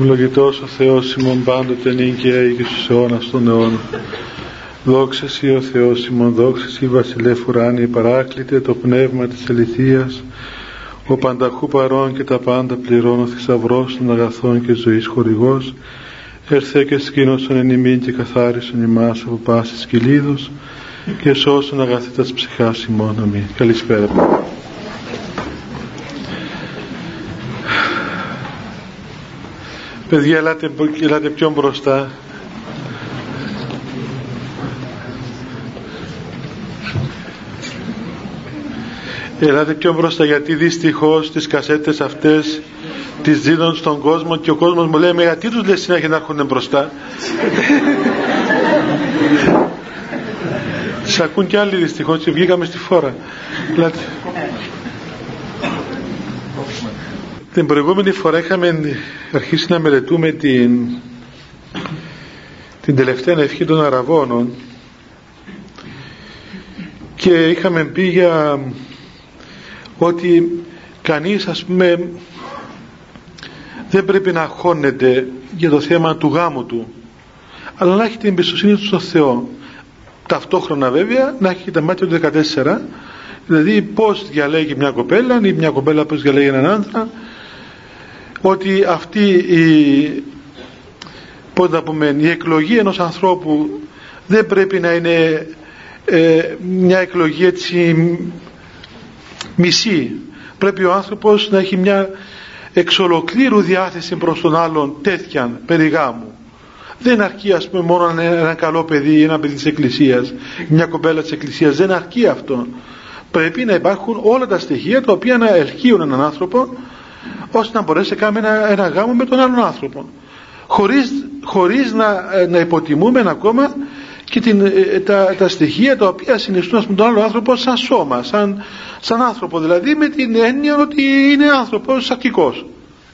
Ευλογητός ο Θεός ημών πάντοτε νύχια ή και στους αιώνας των αιώνων. Δόξα Σύ ο Θεός ημών, δόξα Σύ βασιλεύ ουράνιε παράκλητε το πνεύμα της αληθείας, ο πανταχού παρών και τα πάντα πληρώνω θησαυρός των αγαθών και ζωής χορηγός, ερθέ και σκήνωσον εν ημίν και καθάρισον ημάς από πάσης κυλίδος και σώσον αγαθήτας ψυχάς ημών. Αμήν. Καλησπέρα. Παιδιά, ελάτε, ελάτε πιο μπροστά. Ελάτε πιο μπροστά γιατί δυστυχώς τις κασέτες αυτές τις δίνουν στον κόσμο και ο κόσμος μου λέει με γιατί τους λέει συνέχεια να έρχονται μπροστά; Σε ακούν κι άλλοι δυστυχώς και βγήκαμε στη φόρα. Ελάτε. Την προηγούμενη φορά είχαμε αρχίσει να μελετούμε την, την τελευταία ευχή των Αραβώνων και είχαμε πει για ότι κανείς ας πούμε δεν πρέπει να αγχώνεται για το θέμα του γάμου του αλλά να έχει την εμπιστοσύνη του στο Θεό. Ταυτόχρονα βέβαια να έχει τα μάτια του 14 δηλαδή πως διαλέγει μια κοπέλα ή μια κοπέλα πως διαλέγει έναν άντρα ότι αυτή η, πώς να πούμε, η εκλογή ενός ανθρώπου δεν πρέπει να είναι ε, μια εκλογή έτσι μισή. Πρέπει ο άνθρωπος να έχει μια εξ ολοκλήρου διάθεση προς τον άλλον τέτοια περί γάμου. Δεν αρκεί ας πούμε μόνο ένα καλό παιδί, ένα παιδί της εκκλησίας, μια κοπέλα της εκκλησίας, δεν αρκεί αυτό. Πρέπει να υπάρχουν όλα τα στοιχεία τα οποία να ελκύουν έναν άνθρωπο ώστε να μπορέσει να κάνει ένα, ένα γάμο με τον άλλον άνθρωπο. Χωρίς, χωρίς να, ε, να υποτιμούμε ακόμα και την, ε, τα, τα στοιχεία τα οποία συνιστούν με τον άλλο άνθρωπο σαν σώμα, σαν, σαν άνθρωπο. Δηλαδή με την έννοια ότι είναι άνθρωπος αρχικός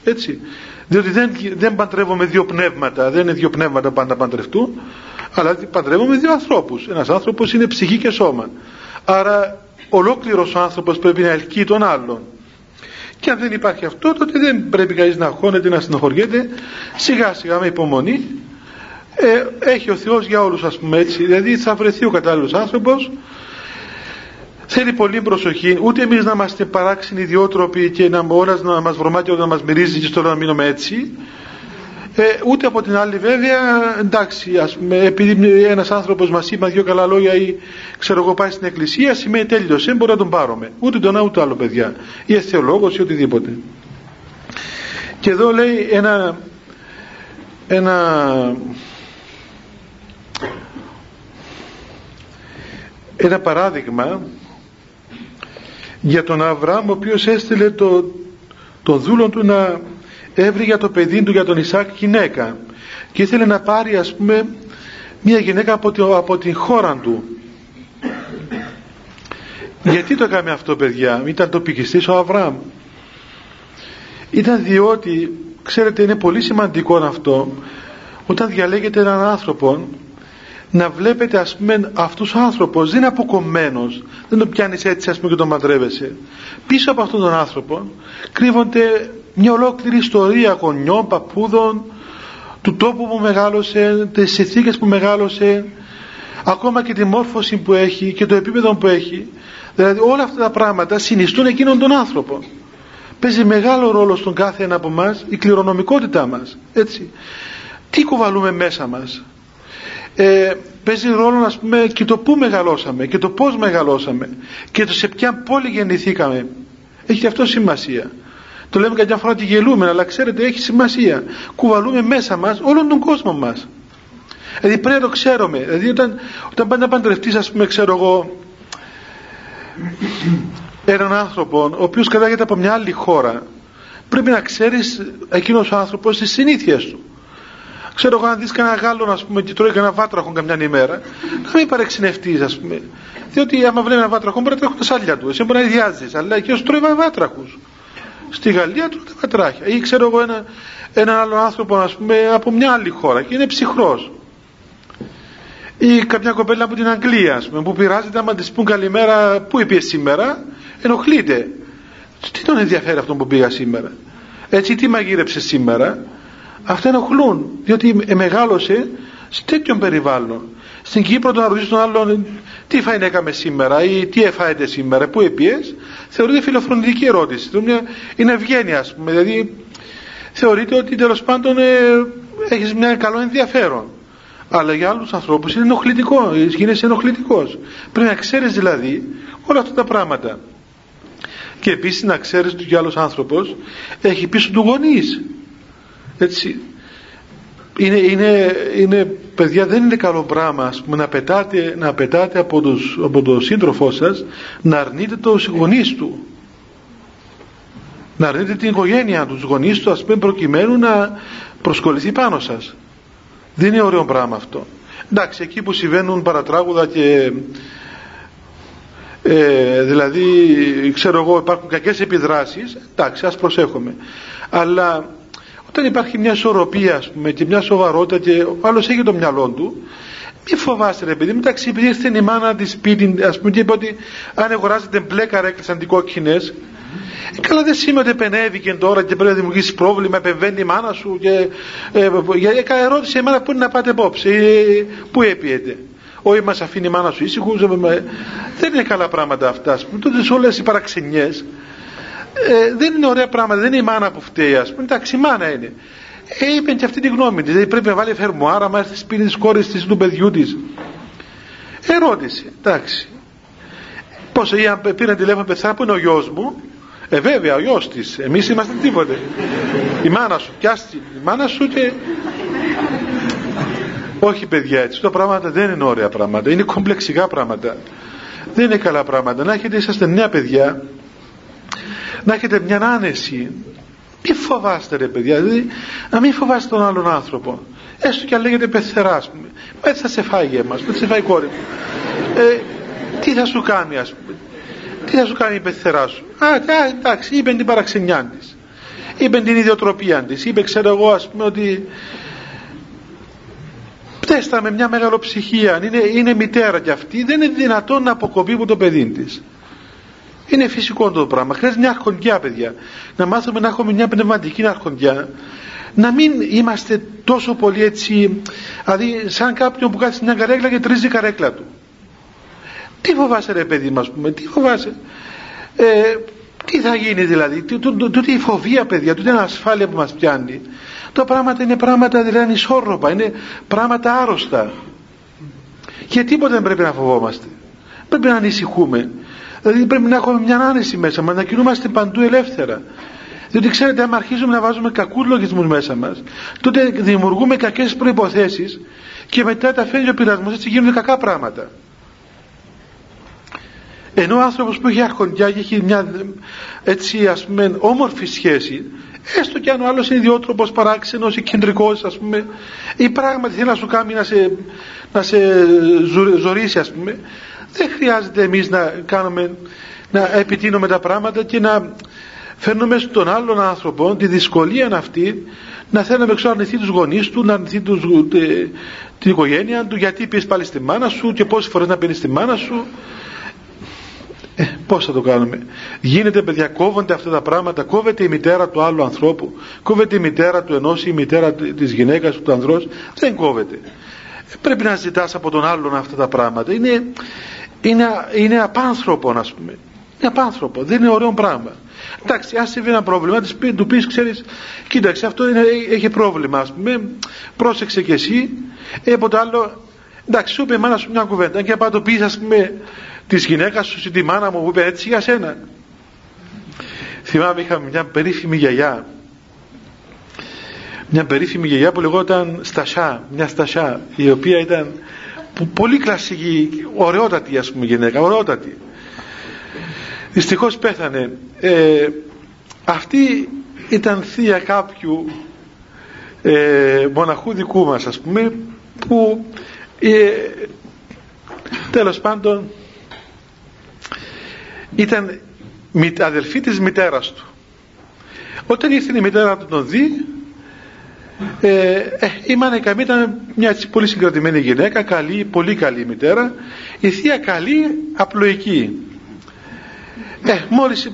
έτσι. Διότι δεν, δεν παντρεύομαι δύο πνεύματα. Δεν είναι δύο πνεύματα που πάντα παντρευτούν αλλά παντρεύομαι δύο ανθρώπους. Ένας άνθρωπος είναι ψυχή και σώμα. Άρα ολόκληρος ο άνθρωπος πρέπει να ελκύει τον άλλον και αν δεν υπάρχει αυτό, τότε δεν πρέπει κανείς να αγχώνεται, να συνοχωριέται. Σιγά σιγά με υπομονή. Ε, έχει ο Θεός για όλους ας πούμε έτσι. Δηλαδή θα βρεθεί ο κατάλληλος άνθρωπος. Θέλει πολύ προσοχή. Ούτε εμείς να είμαστε παράξενοι ιδιότροποι και να, όλας να μας βρωμάει και να μας μυρίζει και στο να μείνουμε έτσι. Ε, ούτε από την άλλη βέβαια εντάξει ας πούμε, επειδή ένας άνθρωπος μας είπε δύο καλά λόγια ή ξέρω εγώ πάει στην εκκλησία σημαίνει τέλειωσε μπορεί να τον πάρουμε. Ούτε τον ούτε άλλο παιδιά. Ή θεολόγος ή οτιδήποτε. Και εδώ λέει ένα ένα ένα παράδειγμα για τον Αβραάμ ο οποίος έστειλε το, το δούλο του να έβρει για το παιδί του για τον Ισάκ γυναίκα και ήθελε να πάρει ας πούμε μια γυναίκα από, την, από την χώρα του. Γιατί το έκαμε αυτό παιδιά; Ήταν το πικιστής ο Αβραάμ. Ήταν διότι ξέρετε είναι πολύ σημαντικό αυτό όταν διαλέγετε έναν άνθρωπο να βλέπετε ας πούμε αυτούς ο άνθρωπος δεν είναι αποκομμένος δεν τον πιάνεις έτσι ας πούμε και τον παντρεύεσαι. Πίσω από αυτόν τον άνθρωπο κρύβονται μια ολόκληρη ιστορία γονιών, παππούδων του τόπου που μεγάλωσε τις συνθήκες που μεγάλωσε ακόμα και τη μόρφωση που έχει και το επίπεδο που έχει. Δηλαδή όλα αυτά τα πράγματα συνιστούν εκείνον τον άνθρωπο. Παίζει μεγάλο ρόλο στον κάθε ένα από εμά η κληρονομικότητά μας έτσι. Τι κουβαλούμε μέσα μας; Ε, παίζει ρόλο να πούμε και το πού μεγαλώσαμε και το πώς μεγαλώσαμε και το σε ποια πόλη γεννηθήκαμε. Έχει αυτό σημασία το λέμε κάποια φορά ότι γελούμε αλλά ξέρετε έχει σημασία. Κουβαλούμε μέσα μας όλον τον κόσμο μας. Δηλαδή πρέπει να το ξέρουμε. Δηλαδή όταν, όταν πάει να παντρευτείς ας πούμε ξέρω εγώ έναν άνθρωπο ο οποίος κατάγεται από μια άλλη χώρα πρέπει να ξέρεις εκείνος ο άνθρωπος τις συνήθειες του. Ξέρω εγώ αν δεις κανένα Γάλλο ας πούμε και τρώει κανένα βάτραχο καμιά ημέρα να μην παρεξηνευτείς ας πούμε. Διότι άμα βλέπει ένα βάτραχο μπορεί να τρέχουν τα σάλια του. Εσύ μπορεί να ιδιάζεις αλλά εκείνος τρώει βάτραχους στη Γαλλία τρώει τα βατράχια ή ξέρω εγώ ένα, έναν άλλο άνθρωπο ας πούμε από μια άλλη χώρα και είναι ψυχρός. Ή κάποια κοπέλα από την Αγγλία ας πούμε, που πειράζεται άμα της πούν καλημέρα πού είπες σήμερα; Ενοχλείται. Τι τον ενδιαφέρει αυτό που πήγα σήμερα; Έτσι τι μαγείρεψε σήμερα; Αυτά ενοχλούν διότι μεγάλωσε σε τέτοιον περιβάλλον. Στην Κύπρο το να ρωτήσεις τον άλλον τι φάει έκαμε σήμερα ή τι εφάετε σήμερα, πού επιές θεωρείται φιλοφρονητική ερώτηση. Είναι ευγένεια ας πούμε. Δηλαδή θεωρείται ότι τέλος πάντων ε, έχεις μια καλό ενδιαφέρον. Αλλά για άλλους ανθρώπους είναι ενοχλητικό γίνεσαι ενοχλητικός. Πρέπει να ξέρεις δηλαδή όλα αυτά τα πράγματα. Και επίσης να ξέρεις ότι κι άλλος άνθρωπος έχει πίσω του γονείς. Έτσι είναι, είναι, είναι, παιδιά δεν είναι καλό πράγμα πούμε, να πετάτε, να πετάτε από, τους, από τον σύντροφό σας να αρνείτε το γονείς του. Να αρνείτε την οικογένεια τους, τους γονείς του ας πούμε προκειμένου να προσκοληθεί πάνω σας. Δεν είναι ωραίο πράγμα αυτό. Εντάξει εκεί που συμβαίνουν παρατράγουδα και ε, δηλαδή ξέρω εγώ υπάρχουν κακές επιδράσεις εντάξει ας προσέχουμε. Αλλά όταν υπάρχει μια ισορροπία πούμε, και μια σοβαρότητα και ο άλλος έχει το μυαλό του μη φοβάστε ρε παιδί μεταξύ επειδή ήρθε η μάνα της σπίτι ας πούμε και είπε ότι αν αγοράζετε μπλε καρέκλες αντικόκκινες ε, καλά δεν σημαίνει ότι επενέβηκε τώρα και πρέπει να δημιουργήσει πρόβλημα, επεμβαίνει η μάνα σου και ε, για ερώτηση εμένα πού είναι να πάτε απόψε, ε, πού έπιετε όχι μας αφήνει η μάνα σου ήσυχους δεν είναι καλά πράγματα αυτά τότε όλες οι παραξενιές ε, δεν είναι ωραία πράγματα δεν είναι η μάνα που φταίει ας πούμε. Εντάξει η μάνα είναι. Ε, είπε και αυτή τη γνώμη της δηλαδή πρέπει να βάλει φερμοάρα μα στη σπίτι της κόρης της του παιδιού της. Ερώτηση εντάξει. Πως ή πήραν τηλέφωνο πεθά που είναι ο γιος μου; Ε βέβαια ο γιος της. Εμείς είμαστε τίποτε. Η μάνα σου. Πιάστη η μάνα σου και όχι παιδιά έτσι, τα πράγματα δεν είναι ωραία πράγματα, είναι κομπλεξικά πράγματα. Δεν είναι καλά πράγματα. Να έχετε, είσαστε νέα παιδιά, να έχετε μια άνεση. Μη φοβάστε ρε παιδιά, δηλαδή να μην φοβάστε τον άλλον άνθρωπο. Έστω και αν λέγεται πεθερά, ας πούμε. Μα έτσι θα σε φάει εμάς, έτσι θα σε φάει η κόρη μου. Ε, τι θα σου κάνει, ας πούμε. Τι θα σου κάνει η πεθερά σου. Α, εντάξει, είπε την παραξενιά της. Είπε την ιδιοτροπία της. Είπε, ξέρω εγώ, ας πούμε, ότι Πτέστα με μια μεγαλοψυχία, είναι, είναι μητέρα κι αυτή, δεν είναι δυνατόν να αποκοπεί από το παιδί της. Είναι φυσικό το πράγμα. Χρειάζεται μια αρχοντιά, παιδιά. Να μάθουμε να έχουμε μια πνευματική αρχοντιά. Να μην είμαστε τόσο πολύ έτσι, δηλαδή σαν κάποιον που κάθεται μια καρέκλα και τρίζει η καρέκλα του. Τι φοβάσαι ρε παιδί μας πούμε, τι φοβάσαι. Ε, τι θα γίνει δηλαδή, τούτη η φοβία παιδιά, τούτη είναι ασφάλεια που μας πιάνει. Τα πράγματα είναι πράγματα δηλαδή ανισόρροπα, είναι πράγματα άρρωστα. Και τίποτα δεν πρέπει να φοβόμαστε. Πρέπει να ανησυχούμε. Δηλαδή πρέπει να έχουμε μια άνεση μέσα μας, να κινούμαστε παντού ελεύθερα. Διότι ξέρετε, αν αρχίζουμε να βάζουμε κακούς λογισμούς μέσα μας, τότε δημιουργούμε κακές προποθέσει και μετά τα φέρνει ο πειρασμός, έτσι γίνονται κακά πράγματα. Ενώ ο άνθρωπος που έχει αρχοντιά και έχει μια έτσι ας πούμε όμορφη σχέση έστω και αν ο άλλος είναι ιδιότροπος παράξενος ή κεντρικός ας πούμε ή πράγματι θέλει να σου κάνει να σε, να σε ζωρίσει ας πούμε δεν χρειάζεται εμείς να κάνουμε να επιτείνουμε τα πράγματα και να φέρνουμε στον άλλον άνθρωπο τη δυσκολία αυτή να θέλει να εξορνηθεί τους γονείς του, να αρνηθεί τους, ε, την οικογένεια του, γιατί πεις πάλι στη μάνα σου και πόσες φορές να πίνεις στη μάνα σου ε, πώς θα το κάνουμε. Γίνεται παιδιά, κόβονται αυτά τα πράγματα, κόβεται η μητέρα του άλλου ανθρώπου, κόβεται η μητέρα του ενός ή η μητέρα της γυναίκας του ανδρός, δεν κόβεται. Ε, πρέπει να ζητάς από τον άλλον αυτά τα πράγματα. Είναι, είναι, είναι απάνθρωπο να πούμε. Είναι απάνθρωπο, δεν είναι ωραίο πράγμα. Εντάξει, αν συμβεί ένα πρόβλημα, της πει, του πεις, ξέρεις, κοίταξε, αυτό είναι, έχει πρόβλημα, ας πούμε, πρόσεξε κι εσύ. Ε, από το άλλο, εντάξει, σου είπε η μάνα σου μια κουβέντα, και να το πεις, ας πούμε, της γυναίκας σου ή τη μάνα μου που είπε έτσι για σένα θυμάμαι είχαμε μια περίφημη γιαγιά μια περίφημη γιαγιά που λεγόταν Στασιά μια Στασιά η οποία ήταν πολύ κλασική ωραιότατη ας πούμε γυναίκα ωραιότατη. Δυστυχώς πέθανε. Ε, αυτή ήταν θεία κάποιου ε, μοναχού δικού μας ας πούμε που ε, τέλος πάντων ήταν αδελφή της μητέρας του. Όταν ήρθε η μητέρα του τον δει ε, ε, η μάνα Καμή ήταν μια έτσι πολύ συγκρατημένη γυναίκα καλή, πολύ καλή μητέρα. Η θεία καλή, απλοϊκή. Ε, μόλις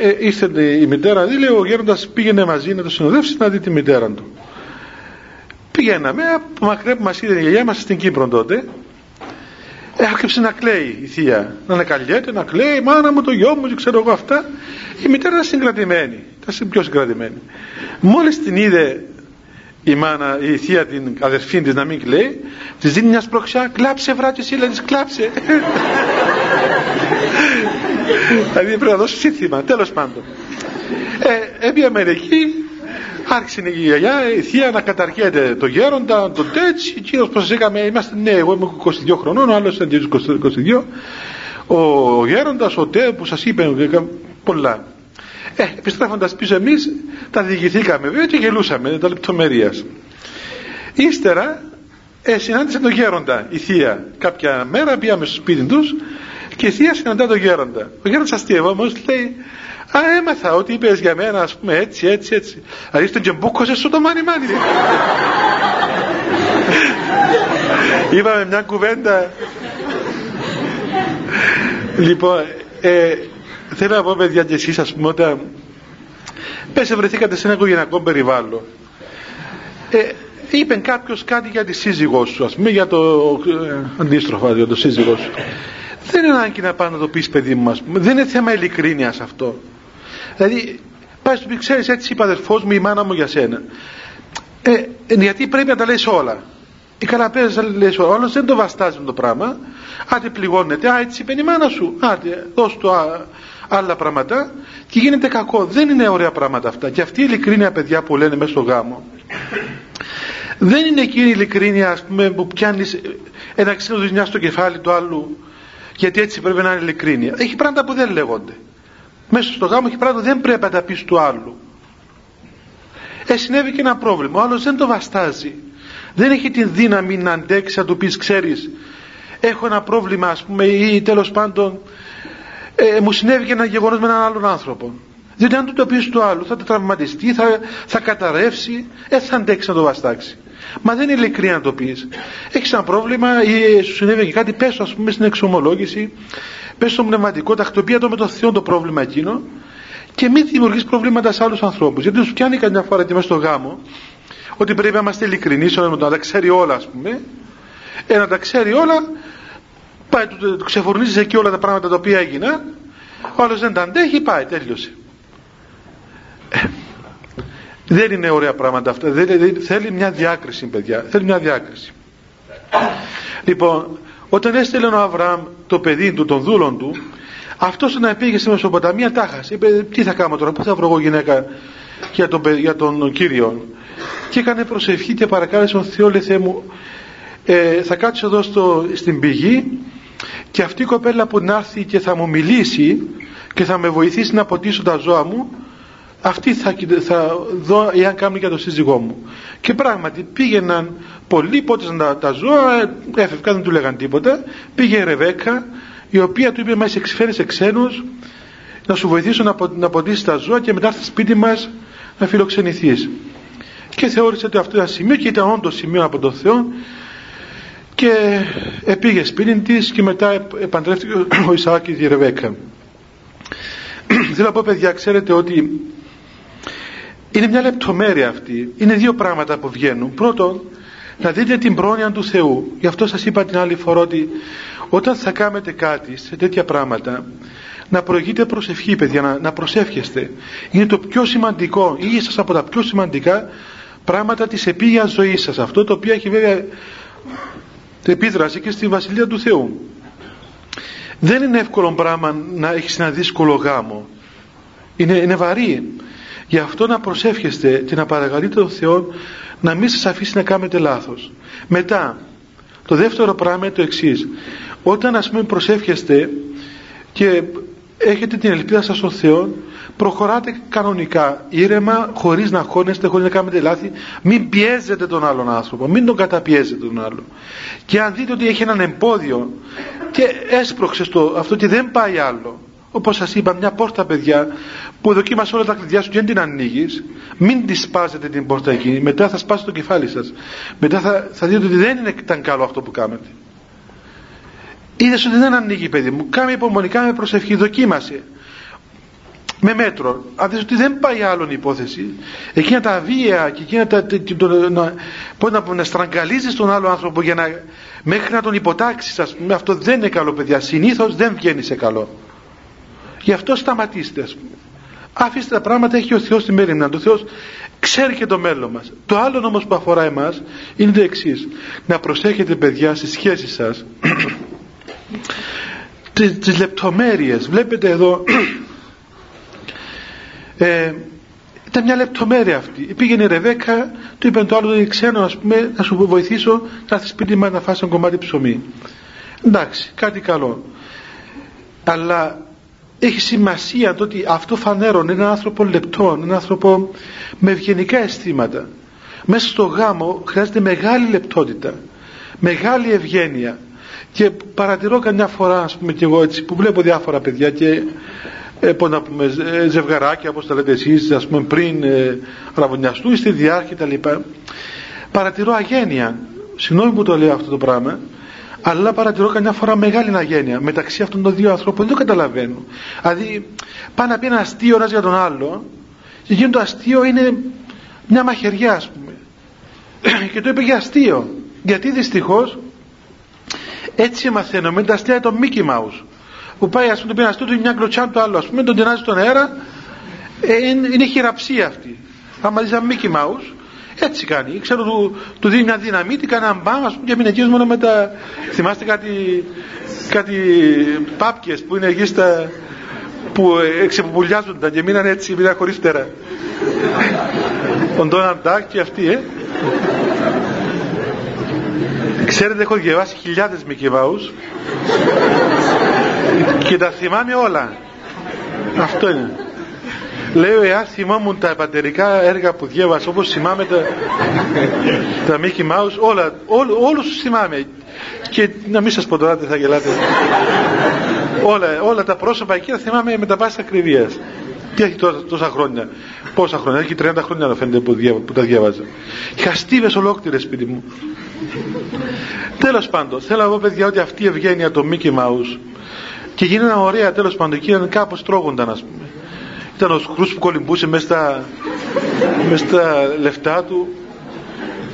ε, ήρθε η μητέρα δει λέει ο γέροντας πήγαινε μαζί να το συνοδεύσει να δει τη μητέρα του πηγαίναμε από μακριά που μας είδε η γιαγιά μας στην Κύπρο τότε. Άρχισε να κλαίει η θεία να ανακαλιέται, να κλαίει μάνα μου το γιο μου ξέρω εγώ αυτά η μητέρα ήταν συγκρατημένη ήταν πιο συγκρατημένη. Μόλις την είδε η μάνα, η θεία την αδερφή της να μην κλαίει της δίνει μια σπροξιά κλάψε βράτ εσύ της κλάψε. Δηλαδή πρέπει να δώσει σύνθημα τέλος πάντων. Ε, έπια μερική άρχισε η γιαγιά η θεία να καταρκέται το γέροντα τον τέτοι εκείνος πως έκαμε είμαστε ναι εγώ είμαι 22 χρονών ο άλλος ήταν 22 ο γέροντας ο τε που σας είπε πολλά ε, επιστρέφοντας πίσω εμείς τα διηγηθήκαμε βέβαια και γελούσαμε τα λεπτομερία. ύστερα ε, συνάντησε τον γέροντα η θεία κάποια μέρα πήγαμε στο σπίτι τους και η θεία συναντά τον γέροντα ο γέροντας αστείευε λέει Α, έμαθα ότι είπες για μένα, ας πούμε, έτσι, έτσι, έτσι. Δηλαδή στον τζεμπούκο σου το μάνι μάνι. Είπαμε μια κουβέντα. λοιπόν, ε, θέλω να πω παιδιά και εσείς, ας πούμε, όταν πέσε βρεθήκατε σε ένα οικογενειακό περιβάλλον. Ε, είπε κάποιος κάτι για τη σύζυγό σου, ας πούμε, για το ε, αντίστροφα, για το σύζυγό σου. Δεν είναι ανάγκη να πάει να το πεις παιδί μου, ας πούμε. Δεν είναι θέμα ειλικρίνειας αυτό. Δηλαδή, πάει στο πει, ξέρεις έτσι είπε αδερφός μου, η μάνα μου για σένα. Ε, γιατί πρέπει να τα λες όλα. Η καραπέζα θα λες όλα. Όλος δεν το βαστάζει το πράγμα. Άντε πληγώνεται. Α, έτσι είπε η μάνα σου. Άντε, δώσ' του άλλα πράγματα και γίνεται κακό. Δεν είναι ωραία πράγματα αυτά. Και αυτή η ειλικρίνεια, παιδιά που λένε μέσα στο γάμο, δεν είναι εκείνη η ειλικρίνεια ας πούμε, που πιάνεις ένα ξύλο στο κεφάλι του άλλου γιατί έτσι πρέπει να είναι ειλικρίνεια. Έχει πράγματα που δεν λέγονται μέσα στο γάμο έχει πράγματα δεν πρέπει να τα πεις του άλλου ε, συνέβη και ένα πρόβλημα ο άλλος δεν το βαστάζει δεν έχει την δύναμη να αντέξει να του πεις ξέρεις έχω ένα πρόβλημα ας πούμε ή τέλος πάντων ε, μου συνέβη και ένα γεγονός με έναν άλλον άνθρωπο διότι αν του το πεις του άλλου θα το τραυματιστεί θα, θα καταρρεύσει δεν θα αντέξει να το βαστάξει Μα δεν είναι ειλικρινή να το πεις. Έχεις ένα πρόβλημα ή σου συνέβη και κάτι, πέσω ας πούμε στην εξομολόγηση πες στο πνευματικό, τακτοποιία το με το Θεό το πρόβλημα εκείνο και μην δημιουργείς προβλήματα σε άλλους ανθρώπους. Γιατί σου πιάνει καμιά φορά και μέσα στο γάμο ότι πρέπει να είμαστε ειλικρινείς, να τα ξέρει όλα ας πούμε, ε, να τα ξέρει όλα, πάει, του, του ξεφορνίζεις εκεί όλα τα πράγματα τα οποία έγιναν, ο άλλος δεν τα αντέχει, πάει, τέλειωσε. Ε, δεν είναι ωραία πράγματα αυτά. Δεν, θέλει μια διάκριση, παιδιά. Θέλει μια διάκριση. Λοιπόν, όταν έστειλε ο Αβραάμ το παιδί του, τον δούλον του, αυτός να πήγε στη Μεσοποταμία τάχασε. Είπε, τι θα κάνω τώρα, πού θα βρω εγώ γυναίκα για τον, για τον Κύριο. Και έκανε προσευχή και παρακάλεσε τον Θεό, λέει Θεέ μου, ε, θα κάτσω εδώ στο, στην πηγή και αυτή η κοπέλα που να έρθει και θα μου μιλήσει και θα με βοηθήσει να ποτίσω τα ζώα μου αυτή θα, θα δω εάν κάνουν για το σύζυγό μου. Και πράγματι πήγαιναν πολλοί πότες τα, τα ζώα έφευγαν δεν του λέγαν τίποτα. Πήγε η Ρεβέκα η οποία του είπε μα εξφέρει σε ξένους να σου βοηθήσω να, να ποτίσεις τα ζώα και μετά στο σπίτι μας να φιλοξενηθείς και θεώρησε ότι αυτό ήταν σημείο και ήταν όντως σημείο από τον Θεό και πήγε σπίτι της και μετά επαντρεύτηκε ο Ισαάκ και η Ρεβέκα θέλω να πω παιδιά ξέρετε ότι είναι μια λεπτομέρεια αυτή. Είναι δύο πράγματα που βγαίνουν. Πρώτον, να δείτε την πρόνοια του Θεού. Γι' αυτό σας είπα την άλλη φορά ότι όταν θα κάνετε κάτι σε τέτοια πράγματα, να προηγείτε προσευχή, παιδιά, να, να προσεύχεστε. Είναι το πιο σημαντικό, ή ίσως από τα πιο σημαντικά πράγματα της επίγειας ζωής σας. Αυτό το οποίο έχει βέβαια επίδραση και στη Βασιλεία του Θεού. Δεν είναι εύκολο πράγμα να έχεις ένα δύσκολο γάμο. Είναι, είναι βαρύ. Γι' αυτό να προσεύχεστε και να παρακαλείτε τον Θεό να μην σας αφήσει να κάνετε λάθος. Μετά, το δεύτερο πράγμα είναι το εξής. Όταν ας πούμε προσεύχεστε και έχετε την ελπίδα σας στον Θεό, προχωράτε κανονικά, ήρεμα, χωρίς να χώνεστε, χωρίς να κάνετε λάθη, μην πιέζετε τον άλλον άνθρωπο, μην τον καταπιέζετε τον άλλον. Και αν δείτε ότι έχει έναν εμπόδιο και έσπρωξε το, αυτό και δεν πάει άλλο, όπως σας είπα μια πόρτα παιδιά που δοκίμασε όλα τα κλειδιά σου και δεν την ανοίγεις, μην τη σπάσετε την πόρτα εκείνη μετά θα σπάσει το κεφάλι σας. Μετά θα, θα δείτε ότι δεν ήταν καλό αυτό που κάνετε. Είδες ότι δεν ανοίγει παιδί μου. Κάμε υπομονή, κάμε προσευχή, δοκίμασε με μέτρο. Αν δεις ότι δεν πάει άλλον η υπόθεση, εκείνα τα βία και εκείνα τα, το, να, πώς να, να στραγγαλίζεις τον άλλο άνθρωπο για να, μέχρι να τον υποτάξεις, ας πούμε, αυτό δεν είναι καλό παιδιά. Συνήθως δεν βγαίνει σε καλό. Γι' αυτό σταματήστε, ας πούμε. Αφήστε τα πράγματα, έχει ο Θεός τη μέρη να Ο Θεός ξέρει και το μέλλον μας. Το άλλο όμως που αφορά εμάς είναι το εξής. Να προσέχετε παιδιά στις σχέσεις σας τις, τις λεπτομέρειες. Βλέπετε εδώ ε, ήταν μια λεπτομέρεια αυτή. Πήγαινε η Ρεβέκα, του είπε το άλλο, ξένο, ας πούμε, να σου βοηθήσω να έρθεις σπίτι μας να φας ένα κομμάτι ψωμί. Εντάξει, κάτι καλό. Αλλά έχει σημασία το ότι αυτό φανέρωνε έναν άνθρωπο λεπτό, έναν άνθρωπο με ευγενικά αισθήματα. Μέσα στο γάμο χρειάζεται μεγάλη λεπτότητα, μεγάλη ευγένεια. Και παρατηρώ καμιά φορά, ας πούμε και εγώ έτσι, που βλέπω διάφορα παιδιά και ε, πώς να πούμε, ε, ζευγαράκια όπως τα λέτε εσείς ας πούμε πριν ε, ραβωνιαστούν στη διάρκεια τα λοιπά. Παρατηρώ αγένεια. Συγγνώμη που το λέω αυτό το πράγμα αλλά παρατηρώ καμιά φορά μεγάλη αγένεια μεταξύ αυτών των δύο ανθρώπων. Δεν το καταλαβαίνω. Δηλαδή πάνε να πει ένα αστείο ένας για τον άλλο και εκείνο το αστείο είναι μια μαχαιριά ας πούμε. Και το είπε για αστείο. Γιατί δυστυχώς έτσι μαθαίνουμε τα αστεία των Mickey Mouse που πάει ας πούμε το του μια κλωτσιά του άλλου ας πούμε τον τεινάζει στον αέρα ε, είναι, είναι χειραψία αυτή. Άμα δεις ένα Mickey Mouse. Έτσι κάνει. Ξέρω του, του δίνει μια δυναμίτη κάνει έναν μπαμ ας πούμε και μείνει εκεί μόνο με τα θυμάστε κάτι κάτι πάπκες που είναι εκεί στα που εξεπουλιάζονταν και μείναν έτσι μείναν χωρίς τέρα τον Donald Duck και αυτοί ε. Ξέρετε, έχω διαβάσει χιλιάδες Mickey Mouse και τα θυμάμαι όλα. Αυτό είναι. Λέω, εάν θυμόμουν τα πατερικά έργα που διέβασα, όπως θυμάμαι τα, τα Mickey Mouse, όλα, ό, όλους τους θυμάμαι. Και να μην σας πω τώρα, δεν θα γελάτε. όλα, όλα τα πρόσωπα εκεί τα θυμάμαι με τα πάση ακριβίας. Τι έχει τόσα, τόσα χρόνια. Πόσα χρόνια, έχει 30 χρόνια να φαίνεται που, που τα διάβαζα. Είχα στίβες ολόκληρες σπίτι μου. Τέλος πάντων, θέλω να πω παιδιά ότι αυτή η ευγένεια το Mickey Mouse και γίνανε ωραία τέλος πάντων και ήταν κάπως τρώγονταν ας πούμε. Ήταν ο σκρούς που κολυμπούσε μέσα στα, μέσα στα λεφτά του.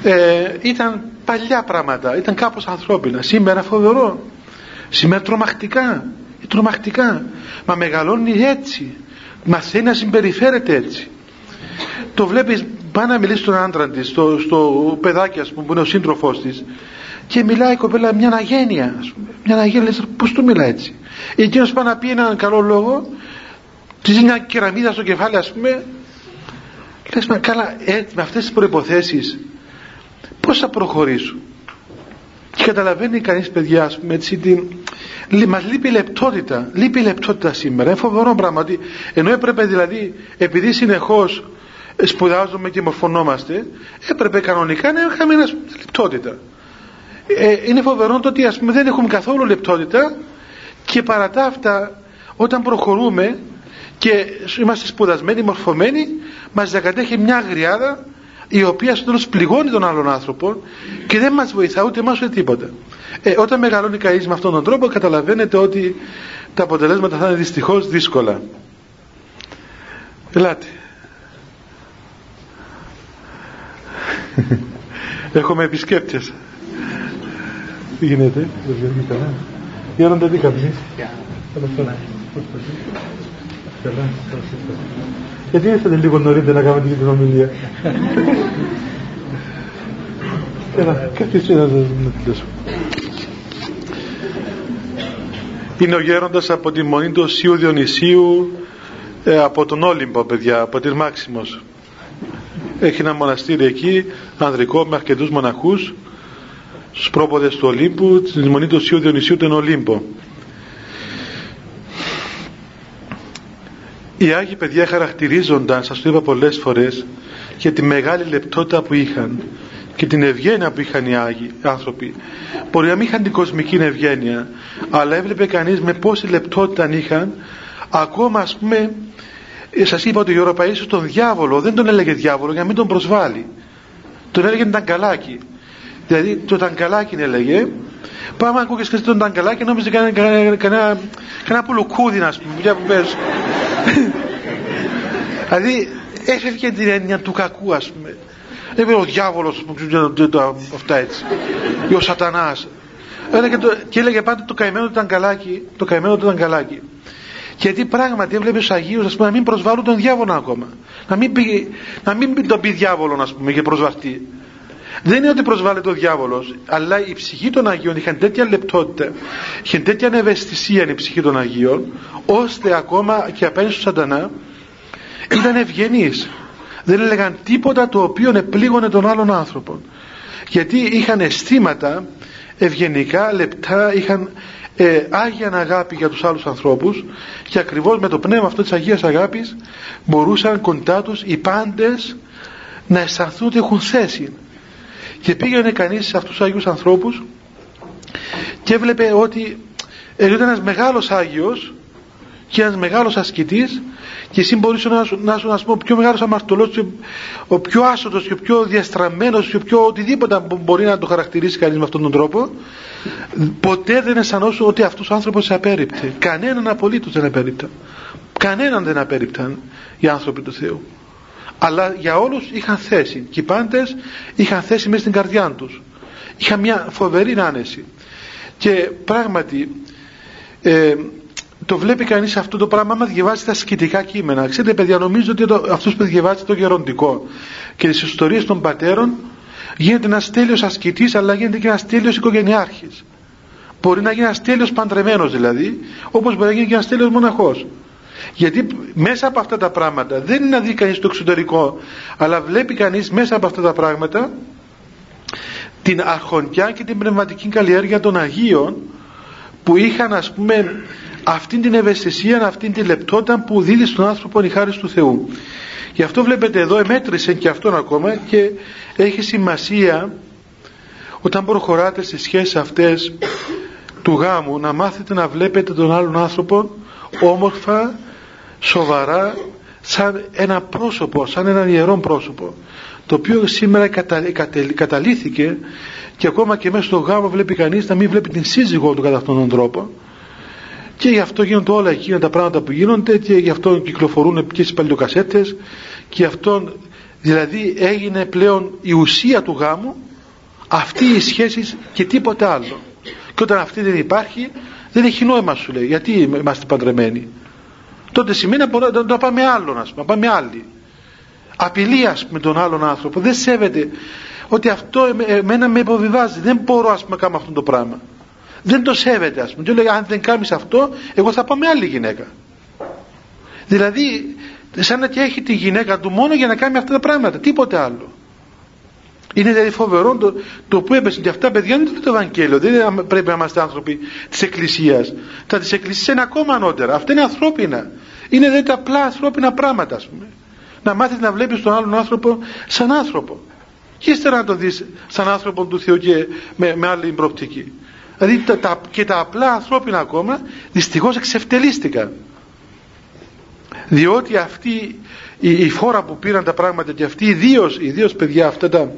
Ε, ήταν παλιά πράγματα, ήταν κάπως ανθρώπινα. Σήμερα φοβερό. Σήμερα τρομακτικά. Τρομακτικά. Μα μεγαλώνει έτσι. Μαθαίνει να συμπεριφέρεται έτσι. Το βλέπεις πάει να μιλήσει στον άντρα της, στο, στο παιδάκι ας πούμε, που είναι ο σύντροφός της, και μιλάει η κοπέλα μια αγένεια, ας πούμε. Μια αγένεια, λες, πώς του μιλάει έτσι. Εκείνος πάει να πει έναν καλό λόγο, της δίνει μια κεραμίδα στο κεφάλι, ας πούμε, λες, μα καλά, έτσι, με αυτές τις προϋποθέσεις, πώς θα προχωρήσουν. Και καταλαβαίνει κανείς παιδιά, ας πούμε, έτσι, την, μας λείπει λεπτότητα, λείπει λεπτότητα σήμερα. Είναι φοβερό πράγμα ότι ενώ έπρεπε δηλαδή, επειδή συνεχώς σπουδάζουμε και μορφωνόμαστε, έπρεπε κανονικά να είχαμε ένα λεπτότητα. Ε, είναι φοβερό το ότι ας πούμε δεν έχουμε καθόλου λεπτότητα και παρά τα αυτά όταν προχωρούμε και είμαστε σπουδασμένοι, μορφωμένοι, μας διακατέχει μια αγριάδα η οποία στο τέλος πληγώνει τον άλλον άνθρωπο και δεν μας βοηθά ούτε εμάς ούτε τίποτα. Ε, όταν μεγαλώνει κανείς με αυτόν τον τρόπο καταλαβαίνετε ότι τα αποτελέσματα θα είναι δυστυχώς δύσκολα. Ελάτε. Έχουμε επισκέπτες. Τι γίνεται, δεν βγαίνει καλά. Γέροντα τι κάνεις. Καλά, Γιατί ήρθατε λίγο νωρίτερα να κάνετε την ομιλία. Έλα, καθίστε να σας Είναι ο γέροντας από τη μονή του Οσίου Διονυσίου ε, από τον Όλυμπο παιδιά, από της Μάξιμος έχει ένα μοναστήρι εκεί ανδρικό με αρκετούς μοναχούς στους πρόποδες του Ολύμπου τη μονή του Σίου Διονυσίου τον Ολύμπο. Οι Άγιοι παιδιά χαρακτηρίζονταν σας το είπα πολλές φορές για τη μεγάλη λεπτότητα που είχαν και την ευγένεια που είχαν οι Άγιοι άνθρωποι. Μπορεί να μην είχαν την κοσμική ευγένεια αλλά έβλεπε κανείς με πόση λεπτότητα είχαν. Ακόμα ας πούμε ε, σας είπα ότι ο Παΐσιος τον διάβολο δεν τον έλεγε διάβολο για να μην τον προσβάλλει. Τον έλεγε ταγκαλάκι δηλαδή το ταγκαλάκι έλεγε πάμε να ακούγες και τον ταγκαλάκι νόμιζε κανένα, κανένα, κανένα, κανένα πουλουκούδι να πούμε που πες. Δηλαδή έφευγε την έννοια του κακού ας πούμε. Έπαιρνε ο διάβολος αυτά έτσι. Ή ο σατανάς. Και έλεγε πάντα το καημένο του ήταν καλάκι το καημένο του ήταν καλάκι γιατί πράγματι έβλεπε τους Αγίους πούμε, να μην προσβάλλουν τον διάβολο ακόμα. Να μην, πει, να μην τον πει διάβολο, ας πούμε, και προσβαστεί. Δεν είναι ότι προσβάλλεται ο διάβολος, αλλά η ψυχή των Αγίων είχαν τέτοια λεπτότητα, είχε τέτοια ευαισθησία η ψυχή των Αγίων, ώστε ακόμα και απέναντι στο Σαντανά ήταν ευγενείς. Δεν έλεγαν τίποτα το οποίο επλήγωνε τον άλλον άνθρωπο. Γιατί είχαν αισθήματα ευγενικά, λεπτά, είχαν ε, άγια αγάπη για τους άλλους ανθρώπους και ακριβώς με το πνεύμα αυτό της Αγίας Αγάπης μπορούσαν κοντά τους οι πάντες να αισθανθούν ότι έχουν θέση και πήγαινε κανείς σε αυτούς τους Αγίους ανθρώπους και έβλεπε ότι ήταν ένας μεγάλος Άγιος και ένας μεγάλος ασκητής και εσύ μπορείς να, να σου ο πιο μεγάλος αμαρτωλός ο πιο άσωτος και ο πιο διαστραμμένος και ο πιο οτιδήποτε μπορεί να το χαρακτηρίσει κανείς με αυτόν τον τρόπο ποτέ δεν αισθανόσουν ότι αυτός ο άνθρωπος σε απέριπτε κανέναν απολύτως δεν απέριπταν κανέναν δεν απέριπταν οι άνθρωποι του Θεού αλλά για όλους είχαν θέση. Και οι πάντες είχαν θέση μέσα στην καρδιά τους. Είχαν μια φοβερή άνεση και πράγματι ε, το βλέπει κανείς αυτό το πράγμα άμα διαβάζει τα σκητικά κείμενα. Ξέρετε παιδιά νομίζω ότι το, αυτός που διαβάζει το γεροντικό και τις ιστορίες των πατέρων γίνεται ένας τέλειος ασκητής αλλά γίνεται και ένας τέλειος οικογενειάρχης. Μπορεί να γίνει ένας τέλειος παντρεμένος δηλαδή όπως μπορεί να γίνει και ένας τέλειος μοναχός γιατί μέσα από αυτά τα πράγματα δεν είναι να δει κανείς το εξωτερικό αλλά βλέπει κανείς μέσα από αυτά τα πράγματα την αρχοντιά και την πνευματική καλλιέργεια των Αγίων που είχαν ας πούμε αυτή την ευαισθησία, αυτή την λεπτότητα που δίδει στον άνθρωπο η χάρη του Θεού. Γι' αυτό βλέπετε εδώ εμέτρησε και αυτόν ακόμα και έχει σημασία όταν προχωράτε στις σχέσεις αυτές του γάμου να μάθετε να βλέπετε τον άλλον άνθρωπο όμορφα, σοβαρά σαν ένα πρόσωπο, σαν ένα ιερό πρόσωπο το οποίο σήμερα καταλήθηκε και ακόμα και μέσα στο γάμο βλέπει κανείς να μην βλέπει την σύζυγό του κατά αυτόν τον τρόπο. Και γι' αυτό γίνονται όλα εκείνα τα πράγματα που γίνονται και γι' αυτό κυκλοφορούν και στις παλιοκασέτες. Και γι' αυτό δηλαδή έγινε πλέον η ουσία του γάμου αυτή η σχέση και τίποτε άλλο. Και όταν αυτή δεν υπάρχει δεν έχει νόημα σου λέει. Γιατί είμαστε παντρεμένοι; Τότε σημαίνει να το πάμε άλλον ας πούμε, να πάμε άλλοι. Απειλεί ας πούμε τον άλλον άνθρωπο. Δεν σέβεται ότι αυτό εμένα με υποβιβάζει. Δεν μπορώ ας πούμε να κάνω αυτό το πράγμα. Δεν το σέβεται ας πούμε. Και λέει αν δεν κάνεις αυτό εγώ θα πάω με άλλη γυναίκα. Δηλαδή σαν να και έχει τη γυναίκα του μόνο για να κάνει αυτά τα πράγματα. Τίποτε άλλο είναι δηλαδή φοβερό το, το που έπεσε. Και αυτά παιδιά δεν είναι το Ευαγγέλιο. Δεν είναι, πρέπει να είμαστε άνθρωποι της Εκκλησίας. Τα της Εκκλησίας είναι ακόμα ανώτερα. Αυτά είναι ανθρώπινα. Είναι δηλαδή απλά ανθρώπινα πράγματα ας πούμε. Να μάθεις να βλέπεις τον άλλον άνθρωπο σαν άνθρωπο. Και ύστερα να τον δεις σαν άνθρωπο του Θεού και με, με άλλη προοπτική. Δηλαδή τα, και τα απλά ανθρώπινα ακόμα δυστυχώς εξευτελίστηκαν. Διότι αυτή η, η φόρα που πήραν τα πράγματα και αυτοί ιδίως, ιδίως παιδιά αυτά τα,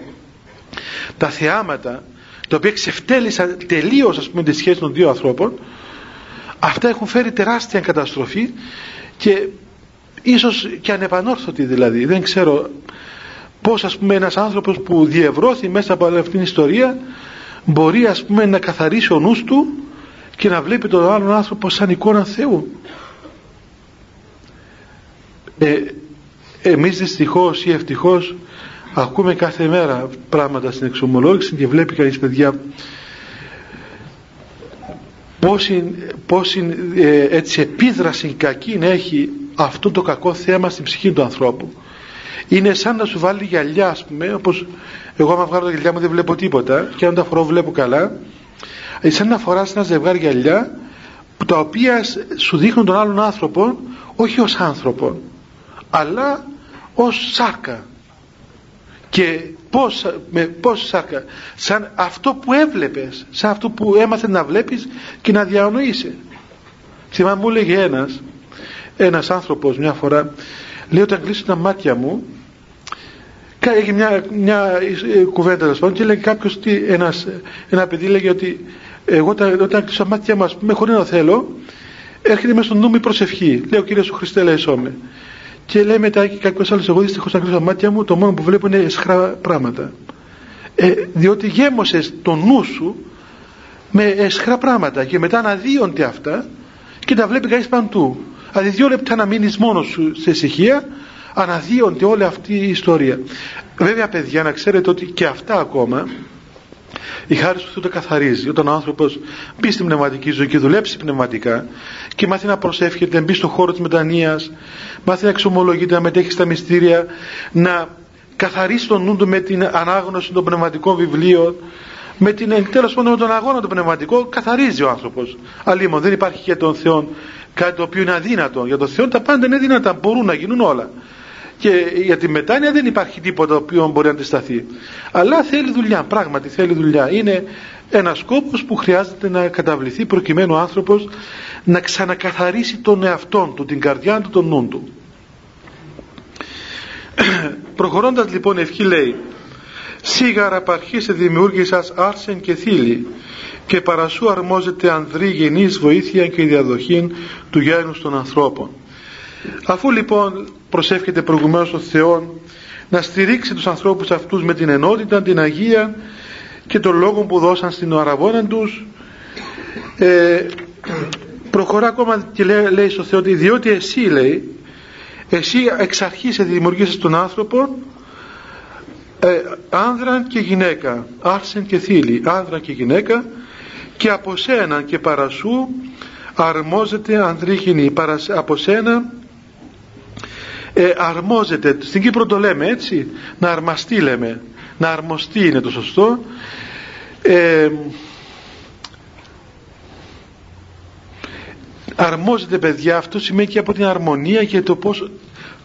τα θεάματα τα οποία εξευτέλισαν τελείως ας πούμε τη σχέση των δύο ανθρώπων αυτά έχουν φέρει τεράστια καταστροφή και ίσως και ανεπανόρθωτη δηλαδή. Δεν ξέρω πως ας πούμε ένας άνθρωπος που διευρώθη μέσα από αυτήν την ιστορία μπορεί ας πούμε να καθαρίσει ο νους του και να βλέπει τον άλλον άνθρωπο σαν εικόνα Θεού. Ε, εμείς δυστυχώς ή ευτυχώς ακούμε κάθε μέρα πράγματα στην εξομολόγηση και βλέπει κανείς παιδιά πόση, πόση ε, έτσι επίδραση κακή έχει αυτό το κακό θέμα στην ψυχή του ανθρώπου. Είναι σαν να σου βάλει γυαλιά ας πούμε όπως εγώ άμα βγάλω τα γυαλιά μου δεν βλέπω τίποτα και αν τα φορώ βλέπω καλά. Είναι σαν να φοράς ένα ζευγάρι γυαλιά τα οποία σου δείχνουν τον άλλον άνθρωπο όχι ως άνθρωπο αλλά ως σάρκα και πώς, με, πώς σάρκα σαν αυτό που έβλεπες σαν αυτό που έμαθε να βλέπεις και να διανοείσαι. Θυμάμαι μου έλεγε ένας ένας άνθρωπος μια φορά λέει όταν κλείσω τα μάτια μου έχει μια, μια ε, κουβέντα τέλος και λέει κάποιος ένας, ένα παιδί λέγει ότι εγώ όταν, όταν κλείσω τα μάτια μα με χωρίς να θέλω έρχεται μέσα στο νου μου η προσευχή λέει ο Κύριος ο Χριστέ με και λέει μετά και κάποιο άλλος, εγώ δυστυχώς να κλείσω μάτια μου, το μόνο που βλέπω είναι εσχρά πράγματα. Ε, διότι γέμωσες το νου σου με εσχρά πράγματα και μετά αναδύονται αυτά και τα βλέπει κανείς παντού. Δηλαδή δύο λεπτά να μείνεις μόνος σου σε ησυχία, αναδύονται όλη αυτή η ιστορία. Βέβαια, παιδιά, να ξέρετε ότι και αυτά ακόμα η χάρη του Θεού το καθαρίζει. Όταν ο άνθρωπος μπει στην πνευματική ζωή και δουλέψει πνευματικά και μάθει να προσεύχεται, να μπει στον χώρο της μετανία, μάθει να εξομολογείται, να μετέχει στα μυστήρια, να καθαρίσει τον νου του με την ανάγνωση των πνευματικών βιβλίων, με την τέλος πάντων με τον αγώνα του πνευματικό, καθαρίζει ο άνθρωπος. Αλλήμον δεν υπάρχει για τον Θεό κάτι το οποίο είναι αδύνατο. Για τον Θεό τα πάντα είναι δυνατά, μπορούν να γίνουν όλα. Και για τη μετάνοια δεν υπάρχει τίποτα το οποίο μπορεί να αντισταθεί. Αλλά θέλει δουλειά, πράγματι θέλει δουλειά. Είναι ένας σκόπος που χρειάζεται να καταβληθεί προκειμένου ο άνθρωπος να ξανακαθαρίσει τον εαυτό του, την καρδιά του, τον νου του. Προχωρώντας λοιπόν ευχή λέει Σίγαρα παρχήσε δημιούργησας άρσεν και θήλη και παρασού αρμόζεται ανδρή γενής βοήθεια και διαδοχή του γένους των ανθρώπων. Αφού λοιπόν προσεύχεται προηγουμένως ο Θεό να στηρίξει τους ανθρώπους αυτούς με την ενότητα, την Αγία και τον λόγο που δώσαν στην αραβόνα τους ε, προχωρά ακόμα και λέει, λέει στο Θεό ότι διότι εσύ λέει εσύ εξ αρχής δημιουργήσεις τον άνθρωπο ε, άνδρα και γυναίκα άρσεν και θήλη άνδρα και γυναίκα και από σένα και παρασού αρμόζεται ανδρή από σένα ε, αρμόζεται. Στην Κύπρο το λέμε έτσι. Να αρμαστεί λέμε. Να αρμοστεί είναι το σωστό. Ε, αρμόζεται παιδιά αυτό σημαίνει και από την αρμονία και το πως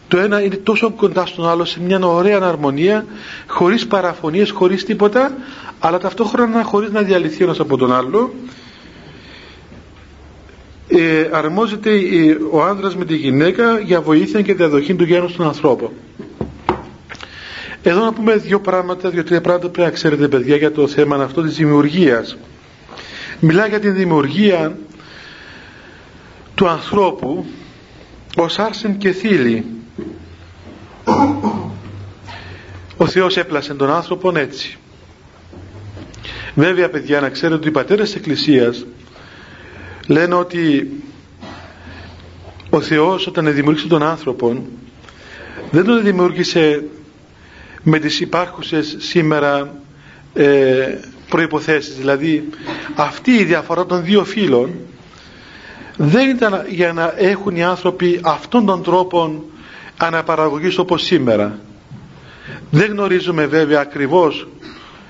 το ένα είναι τόσο κοντά στον άλλο σε μια ωραία αρμονία χωρίς παραφωνίες, χωρίς τίποτα αλλά ταυτόχρονα χωρίς να διαλυθεί ένας από τον άλλο ε, αρμόζεται ο άνδρας με τη γυναίκα για βοήθεια και διαδοχή του γένους των ανθρώπων. Εδώ να πούμε δύο πράγματα, δύο-τρία πράγματα πρέπει να ξέρετε παιδιά για το θέμα αυτό της δημιουργίας. Μιλάει για την δημιουργία του ανθρώπου ως άρσεν και θήλη ο Θεός έπλασε τον άνθρωπο έτσι. Βέβαια παιδιά να ξέρετε ότι οι πατέρες της Εκκλησίας λένε ότι ο Θεός όταν δημιούργησε τον άνθρωπο δεν τον δημιούργησε με τις υπάρχουσες σήμερα ε, προϋποθέσεις. Δηλαδή αυτή η διαφορά των δύο φύλων δεν ήταν για να έχουν οι άνθρωποι αυτόν τον τρόπο αναπαραγωγής όπως σήμερα. Δεν γνωρίζουμε βέβαια ακριβώς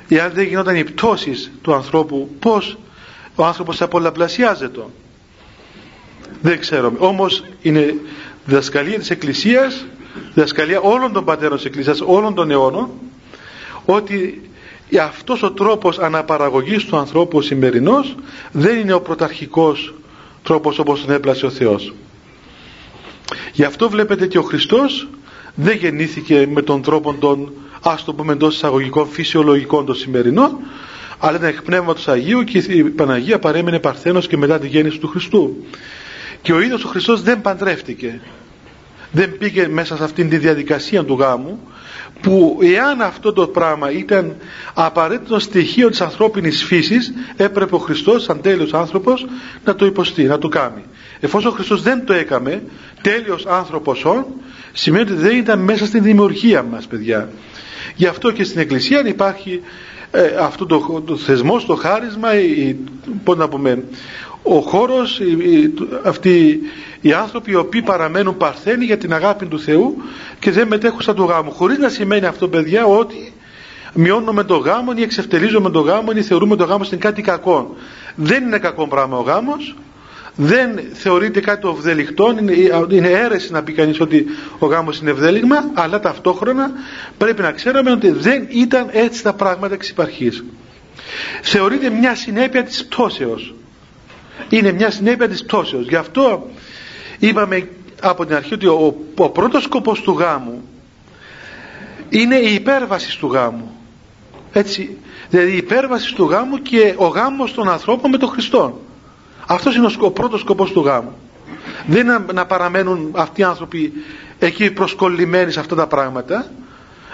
εάν δεν γινόταν οι πτώσεις του ανθρώπου πως ο άνθρωπος θα πολλαπλασιάζεται δεν ξέρουμε όμως είναι διδασκαλία της Εκκλησίας διδασκαλία όλων των πατέρων της Εκκλησίας όλων των αιώνων ότι αυτός ο τρόπος αναπαραγωγής του ανθρώπου σημερινός δεν είναι ο πρωταρχικός τρόπος όπως τον έπλασε ο Θεός. Γι' αυτό βλέπετε και ο Χριστός δεν γεννήθηκε με τον τρόπο των ας το πούμε εντός εισαγωγικών φυσιολογικών των σημερινών αλλά ήταν εκ πνεύματος Αγίου και η Παναγία παρέμεινε παρθένος και μετά τη γέννηση του Χριστού. Και ο ίδιος ο Χριστός δεν παντρεύτηκε. Δεν πήγε μέσα σε αυτήν τη διαδικασία του γάμου που εάν αυτό το πράγμα ήταν απαραίτητο στοιχείο της ανθρώπινης φύσης έπρεπε ο Χριστός σαν τέλειος άνθρωπος να το υποστεί, να το κάνει. Εφόσον ο Χριστός δεν το έκαμε τέλειος άνθρωπος όν σημαίνει ότι δεν ήταν μέσα στην δημιουργία μας παιδιά. Γι' αυτό και στην Εκκλησία υπάρχει ε, αυτό το, το θεσμός, το χάρισμα η, πώς να πούμε ο χώρος οι, αυτοί οι άνθρωποι οι οποίοι παραμένουν παρθένοι για την αγάπη του Θεού και δεν μετέχουν σαν το γάμο. Χωρίς να σημαίνει αυτό παιδιά ότι μειώνουμε το γάμο ή εξευτελίζουμε το γάμο ή θεωρούμε το γάμο στην κάτι κακό. Δεν είναι κακό πράγμα ο γάμος δεν θεωρείται κάτι το ευδελιχτό είναι, είναι αίρεση να πει κανείς ότι ο γάμος είναι ευδέλιγμα αλλά ταυτόχρονα πρέπει να ξέρουμε ότι δεν ήταν έτσι τα πράγματα εξ υπαρχής θεωρείται μια συνέπεια της πτώσεως. Είναι μια συνέπεια της πτώσεως. Γι' αυτό είπαμε από την αρχή ότι ο, ο πρώτος σκοπός του γάμου είναι η υπέρβαση του γάμου. Έτσι. Δηλαδή η υπέρβαση του γάμου και ο γάμος των ανθρώπων με τον Χριστό αυτός είναι ο, πρώτος σκοπός του γάμου. Δεν είναι να παραμένουν αυτοί οι άνθρωποι εκεί προσκολλημένοι σε αυτά τα πράγματα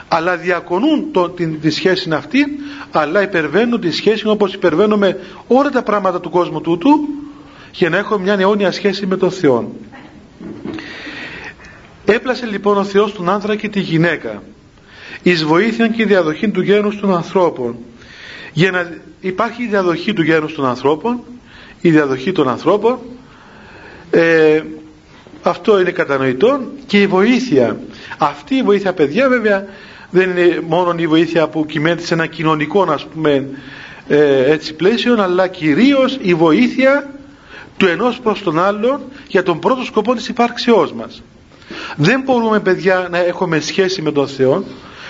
αλλά διακονούν το, την, τη σχέση αυτή αλλά υπερβαίνουν τη σχέση όπως υπερβαίνουμε όλα τα πράγματα του κόσμου τούτου για να έχουμε μια αιώνια σχέση με τον Θεό έπλασε λοιπόν ο Θεός τον άνδρα και τη γυναίκα εις βοήθεια και διαδοχή του γένους των ανθρώπων. Για να υπάρχει η διαδοχή του γένους των ανθρώπων η διαδοχή των ανθρώπων. Ε, αυτό είναι κατανοητό και η βοήθεια. Αυτή η βοήθεια παιδιά βέβαια δεν είναι μόνο η βοήθεια που κυμαίνεται σε ένα κοινωνικό ας πούμε ε, έτσι πλαίσιο αλλά κυρίως η βοήθεια του ενός προς τον άλλον για τον πρώτο σκοπό της υπάρξεώς μας. Δεν μπορούμε παιδιά να έχουμε σχέση με τον Θεό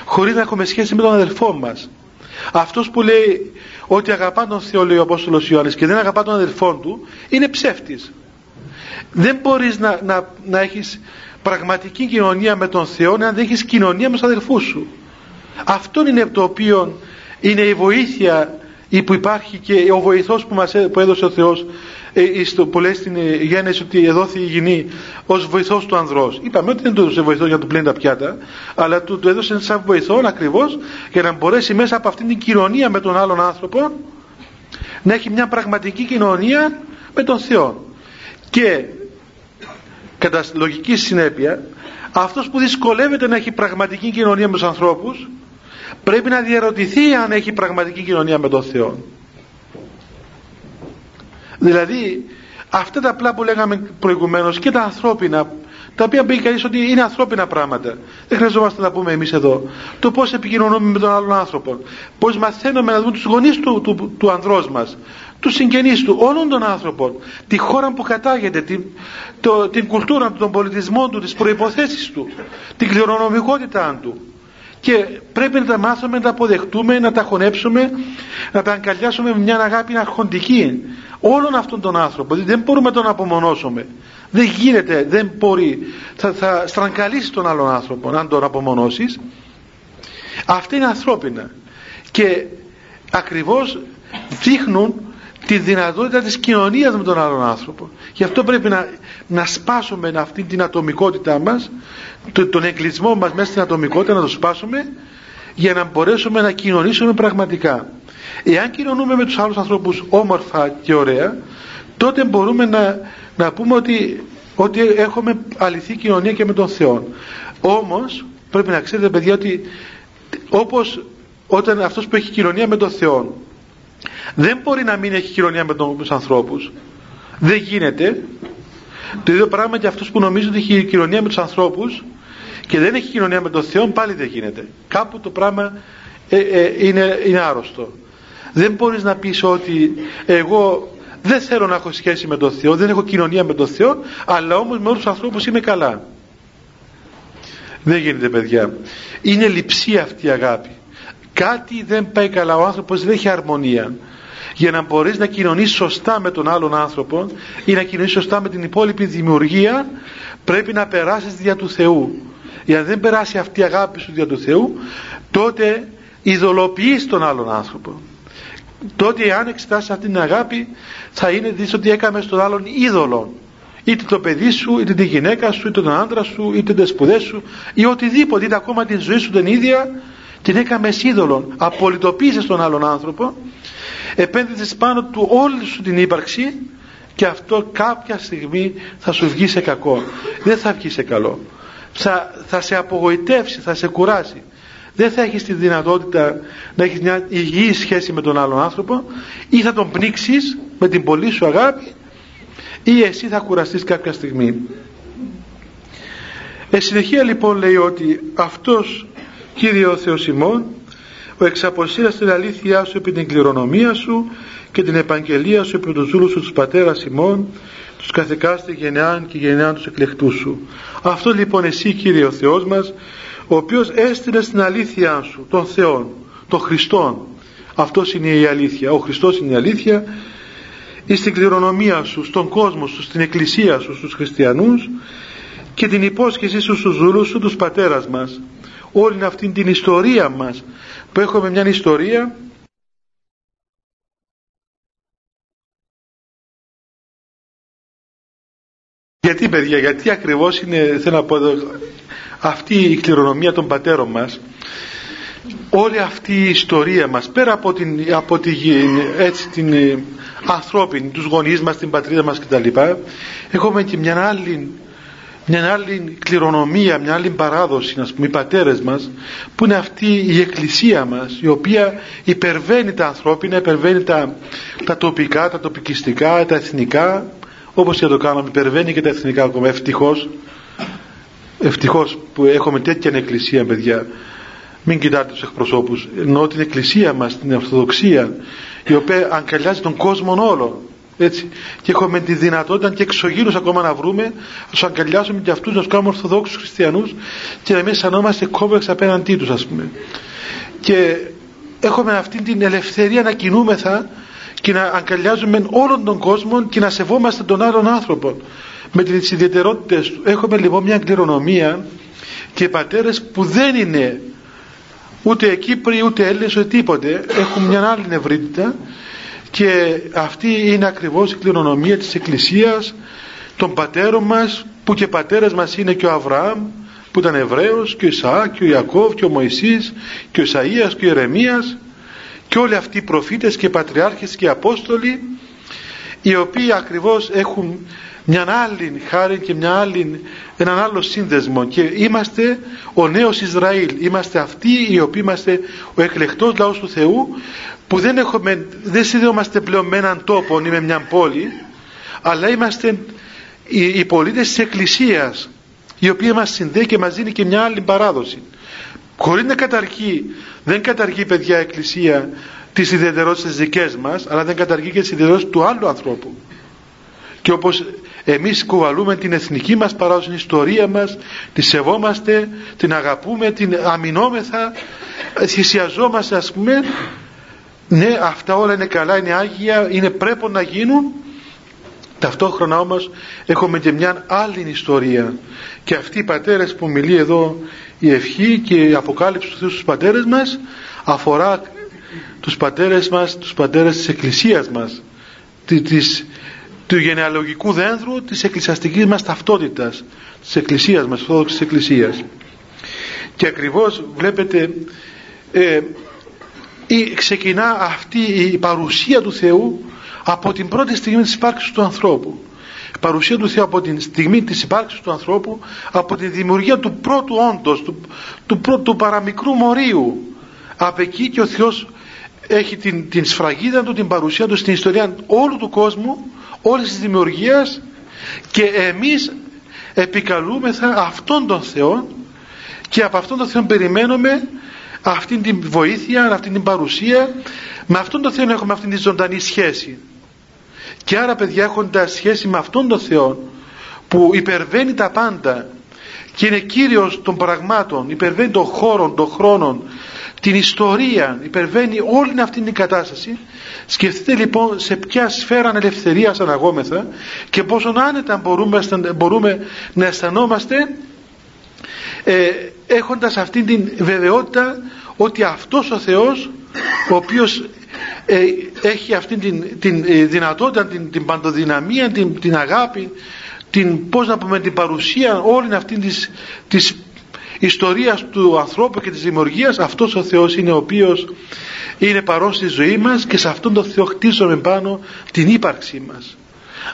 χωρίς να έχουμε σχέση με τον αδελφό μας. Αυτός που λέει ότι αγαπά τον Θεό λέει ο Απόστολος Ιωάννης και δεν αγαπά τον αδελφό του είναι ψεύτης. Δεν μπορείς να, να, να έχεις πραγματική κοινωνία με τον Θεό αν δεν έχεις κοινωνία με τους αδελφούς σου. Αυτό είναι το οποίο είναι η βοήθεια η που υπάρχει και ο βοηθός που μας που έδωσε ο Θεός ε, στο, που λέει στην γέννηση ότι εδόθη η γυνή ως βοηθός του ανδρός. Είπαμε ότι δεν του έδωσε βοηθό για να του πλύνει τα πιάτα αλλά του, του έδωσε σαν βοηθό ακριβώς για να μπορέσει μέσα από αυτήν την κοινωνία με τον άλλον άνθρωπο να έχει μια πραγματική κοινωνία με τον Θεό. Και κατά λογική συνέπεια αυτός που δυσκολεύεται να έχει πραγματική κοινωνία με τους ανθρώπους πρέπει να διαρωτηθεί αν έχει πραγματική κοινωνία με τον Θεό δηλαδή αυτά τα απλά που λέγαμε προηγουμένως και τα ανθρώπινα τα οποία πει κανείς ότι είναι ανθρώπινα πράγματα δεν χρειαζόμαστε να πούμε εμείς εδώ το πως επικοινωνούμε με τον άλλον άνθρωπο πως μαθαίνουμε να δούμε τους γονείς του, του, του ανδρός μας τους συγγενείς του, όλων των άνθρωπων, τη χώρα που κατάγεται, την, το, την κουλτούρα του, τον πολιτισμό του, τις προϋποθέσεις του, την κληρονομικότητά του. Και πρέπει να τα μάθουμε, να τα αποδεχτούμε, να τα χωνέψουμε, να τα αγκαλιάσουμε με μια αγάπη αρχοντική όλων αυτών των άνθρωπων. Δεν μπορούμε να τον απομονώσουμε. Δεν γίνεται, δεν μπορεί. Θα, θα στραγγαλίσεις τον άλλον άνθρωπο αν τον απομονώσεις. Αυτά είναι ανθρώπινα. Και ακριβώς δείχνουν τη δυνατότητα της κοινωνίας με τον άλλον άνθρωπο. Γι' αυτό πρέπει να, να σπάσουμε αυτή την ατομικότητά μας, τον εγκλισμό μας μέσα στην ατομικότητα να το σπάσουμε για να μπορέσουμε να κοινωνήσουμε πραγματικά. Εάν κοινωνούμε με τους άλλους ανθρώπους όμορφα και ωραία, τότε μπορούμε να, να πούμε ότι, ότι έχουμε αληθή κοινωνία και με τον Θεό. Όμως πρέπει να ξέρετε παιδιά ότι όπως όταν αυτός που έχει κοινωνία με τον Θεό δεν μπορεί να μην έχει κοινωνία με τους ανθρώπους δεν γίνεται το ίδιο πράγμα και αυτός που νομίζει ότι έχει κοινωνία με τους ανθρώπους και δεν έχει κοινωνία με τον Θεό πάλι δεν γίνεται. Κάπου το πράγμα ε, ε, είναι, είναι άρρωστο. Δεν μπορείς να πεις ότι εγώ δεν θέλω να έχω σχέση με τον Θεό δεν έχω κοινωνία με τον Θεό αλλά όμως με όλους τους ανθρώπους είμαι καλά. Δεν γίνεται παιδιά. Είναι λειψία αυτή η αγάπη. Κάτι δεν πάει καλά. Ο άνθρωπος δεν έχει αρμονία για να μπορείς να κοινωνείς σωστά με τον άλλον άνθρωπο ή να κοινωνείς σωστά με την υπόλοιπη δημιουργία πρέπει να περάσεις δια του Θεού. Για να δεν περάσει αυτή η αγάπη σου δια του Θεού τότε ειδωλοποιείς τον άλλον άνθρωπο. Τότε αν εξετάσεις αυτή την αγάπη θα είναι δεις ότι έκαμες στον άλλον είδωλο είτε το παιδί σου, είτε τη γυναίκα σου, είτε τον άντρα σου, είτε τις σπουδές σου ή οτιδήποτε, είτε ακόμα την ζωή σου την ίδια την έκαμες είδωλον. Απολυτοποίησες τον άλλον άνθρωπο επένδυσες πάνω του όλη σου την ύπαρξη και αυτό κάποια στιγμή θα σου βγει σε κακό. Δεν θα βγει σε καλό. Θα, θα σε απογοητεύσει, θα σε κουράσει. Δεν θα έχεις τη δυνατότητα να έχεις μια υγιή σχέση με τον άλλον άνθρωπο ή θα τον πνίξεις με την πολύ σου αγάπη ή εσύ θα κουραστείς κάποια στιγμή. Ε, συνεχεία λοιπόν λέει ότι αυτός Κύριε ο Θεός ημών, ο εξαποσύρας την αλήθειά σου επί την κληρονομία σου και την επαγγελία σου επί τους ζούλου σου τους πατέρας ημών, τους καθεκάστες γενεάν και γενεάν τους εκλεκτούς σου. Αυτό λοιπόν εσύ Κύριε ο Θεός μας, ο οποίος έστειλες στην αλήθειά σου, τον Θεό, τον Χριστόν. Αυτός είναι η αλήθεια. Ο Χριστός είναι η αλήθεια ή στην κληρονομία σου, στον κόσμο σου, στην εκκλησία σου, στους χριστιανούς και την υπόσχεσή σου στους ζούλους σου, τους πατέρας μας όλη αυτή την ιστορία μας. Που έχουμε μια ιστορία. Γιατί παιδιά, γιατί ακριβώς είναι, θέλω να πω αυτή η κληρονομία των πατέρων μας όλη αυτή η ιστορία μας πέρα από την, από την, έτσι, την ε, ανθρώπινη τους γονείς μας, την πατρίδα μας κτλ έχουμε και μια άλλη μια άλλη κληρονομία, μια άλλη παράδοση, να πούμε, οι πατέρες μας, που είναι αυτή η εκκλησία μας, η οποία υπερβαίνει τα ανθρώπινα, υπερβαίνει τα, τα τοπικά, τα τοπικιστικά, τα εθνικά, όπως και το κάναμε, υπερβαίνει και τα εθνικά ακόμα, ευτυχώς, ευτυχώς που έχουμε τέτοια εκκλησία, παιδιά, μην κοιτάτε τους εκπροσώπους, ενώ την εκκλησία μας, την Ορθοδοξία, η οποία αγκαλιάζει τον κόσμο όλο, έτσι. Και έχουμε τη δυνατότητα και εξωγήνους ακόμα να βρούμε, να τους αγκαλιάσουμε και αυτούς, να τους κάνουμε Ορθοδόξους Χριστιανούς και να μην αισθανόμαστε κόμπλεξ απέναντί τους, ας πούμε. Και έχουμε αυτή την ελευθερία να κινούμεθα και να αγκαλιάζουμε όλον τον κόσμο και να σεβόμαστε τον άλλον άνθρωπο με τις ιδιαιτερότητες του. Έχουμε λοιπόν μια κληρονομία και πατέρες που δεν είναι ούτε Κύπροι ούτε Έλληνες ούτε τίποτε έχουν μια άλλη ευρύτητα και αυτή είναι ακριβώς η κληρονομία της Εκκλησίας των πατέρων μας που και πατέρας μας είναι και ο Αβραάμ που ήταν Εβραίος και ο Ισαάκ και ο Ιακώβ και ο Μωυσής και ο Ισαΐας και ο Ερεμίας και όλοι αυτοί οι προφήτες και οι πατριάρχες και οι Απόστολοι οι οποίοι ακριβώς έχουν μια άλλη χάρη και μια άλλη, έναν άλλο σύνδεσμο. Και είμαστε ο νέος Ισραήλ. Είμαστε αυτοί οι οποίοι είμαστε ο εκλεκτός λαός του Θεού που δεν, έχουμε, δεν συνδεόμαστε πλέον με έναν τόπο ή με μια πόλη αλλά είμαστε οι, οι πολίτες της Εκκλησίας η οποία μας συνδέει και μας δίνει και μια άλλη παράδοση. Χωρίς να καταργεί δεν καταργεί παιδιά η Εκκλησία τις ιδιαιτερότητες δικές μας αλλά δεν καταργεί και τις ιδιαιτερότητες του άλλου ανθρώπου. Και όπως εμείς κουβαλούμε την εθνική μας παράδοση, την ιστορία μας, τη σεβόμαστε, την αγαπούμε, την αμυνόμεθα, θυσιαζόμαστε ας πούμε, ναι αυτά όλα είναι καλά, είναι άγια, είναι πρέπει να γίνουν, ταυτόχρονα όμως έχουμε και μια άλλη ιστορία. Και αυτοί οι πατέρες που μιλεί εδώ η ευχή και η αποκάλυψη του Θεού στους πατέρες μας αφορά τους πατέρες μας, τους πατέρες της Εκκλησίας μας, της, του γενεαλογικού δένδρου της εκκλησιαστικής μας ταυτότητας της εκκλησίας μας, της εκκλησίας. Και ακριβώς βλέπετε ε, ξεκινά αυτή η παρουσία του Θεού από την πρώτη στιγμή της υπάρξης του ανθρώπου. Η παρουσία του Θεού από την στιγμή της υπάρξης του ανθρώπου από τη δημιουργία του πρώτου όντως του, του, πρώτου, παραμικρού μορίου. Από εκεί και ο Θεός έχει την, την σφραγίδα του, την παρουσία του στην ιστορία όλου του κόσμου όλης της δημιουργίας και εμείς επικαλούμεθα αυτόν τον Θεό και από αυτόν τον Θεό περιμένουμε αυτήν την βοήθεια, αυτήν την παρουσία. Με αυτόν τον Θεό έχουμε αυτήν τη ζωντανή σχέση. Και άρα παιδιά έχοντας σχέση με αυτόν τον Θεό που υπερβαίνει τα πάντα και είναι κύριος των πραγμάτων υπερβαίνει των χώρων, των χρόνων την ιστορία, υπερβαίνει όλη αυτή την κατάσταση. Σκεφτείτε λοιπόν σε ποια σφαίρα ελευθερίας αναγόμεθα και πόσο άνετα μπορούμε, μπορούμε να αισθανόμαστε ε, έχοντας αυτή την βεβαιότητα ότι αυτός ο Θεός ο οποίος ε, έχει αυτή την, την ε, δυνατότητα, την, την παντοδυναμία, την, την αγάπη την, πώς να πούμε, την παρουσία όλη αυτή της, της ιστορίας του ανθρώπου και της δημιουργίας αυτός ο Θεός είναι ο οποίος είναι παρόν στη ζωή μας και σε αυτόν τον Θεό χτίζουμε πάνω την ύπαρξή μας.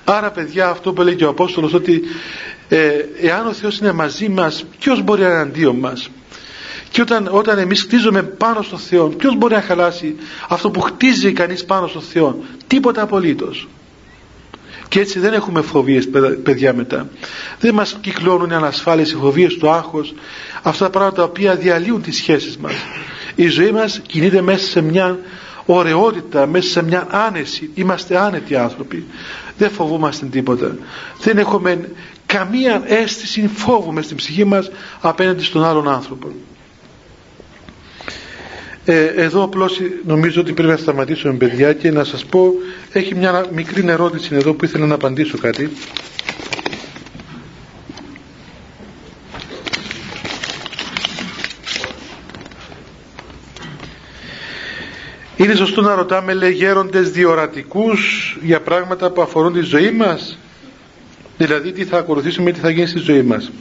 Άρα παιδιά αυτό που έλεγε ο Απόστολος ότι ε, εάν ο Θεός είναι μαζί μας ποιος μπορεί να είναι αντίον μας; Και όταν, όταν εμείς χτίζουμε πάνω στο Θεό ποιος μπορεί να χαλάσει αυτό που χτίζει κανείς πάνω στο Θεό τίποτα απολύτως και έτσι δεν έχουμε φοβίες παιδιά μετά. Δεν μας κυκλώνουν οι ανασφάλειες οι φοβίες του άγχος αυτά τα πράγματα τα οποία διαλύουν τις σχέσεις μας. Η ζωή μας κινείται μέσα σε μια ωραιότητα μέσα σε μια άνεση. Είμαστε άνετοι άνθρωποι. Δεν φοβούμαστε τίποτα. Δεν έχουμε καμία αίσθηση φόβου μες στην ψυχή μας απέναντι στον άλλον άνθρωπο ε, εδώ απλώς νομίζω ότι πρέπει να σταματήσουμε παιδιά και να σας πω έχει μια μικρή ερώτηση εδώ που ήθελα να απαντήσω κάτι Είναι σωστό να ρωτάμε λέει γέροντες διορατικούς για πράγματα που αφορούν τη ζωή μας; Δηλαδή τι θα ακολουθήσουμε, τι θα γίνει στη ζωή μας;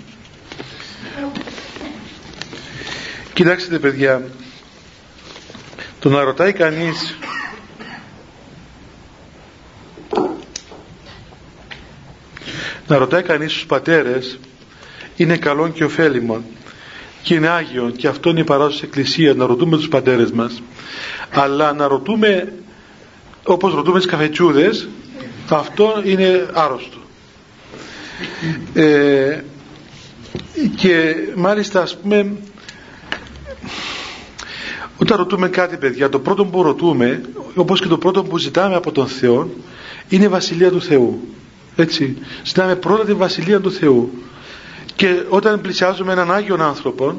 Κοιτάξτε παιδιά, το να ρωτάει κανείς. Να ρωτάει κανείς τους πατέρες είναι καλό και ωφέλιμο και είναι Άγιο και αυτό είναι η παράδοση της Εκκλησίας να ρωτούμε τους πατέρες μας αλλά να ρωτούμε όπως ρωτούμε τις καφετσούδες αυτό είναι άρρωστο ε, και μάλιστα ας πούμε όταν ρωτούμε κάτι παιδιά το πρώτο που ρωτούμε όπως και το πρώτο που ζητάμε από τον Θεό είναι η Βασιλεία του Θεού. Έτσι. Ζητάμε πρώτα τη Βασιλεία του Θεού. Και όταν πλησιάζουμε έναν Άγιον άνθρωπο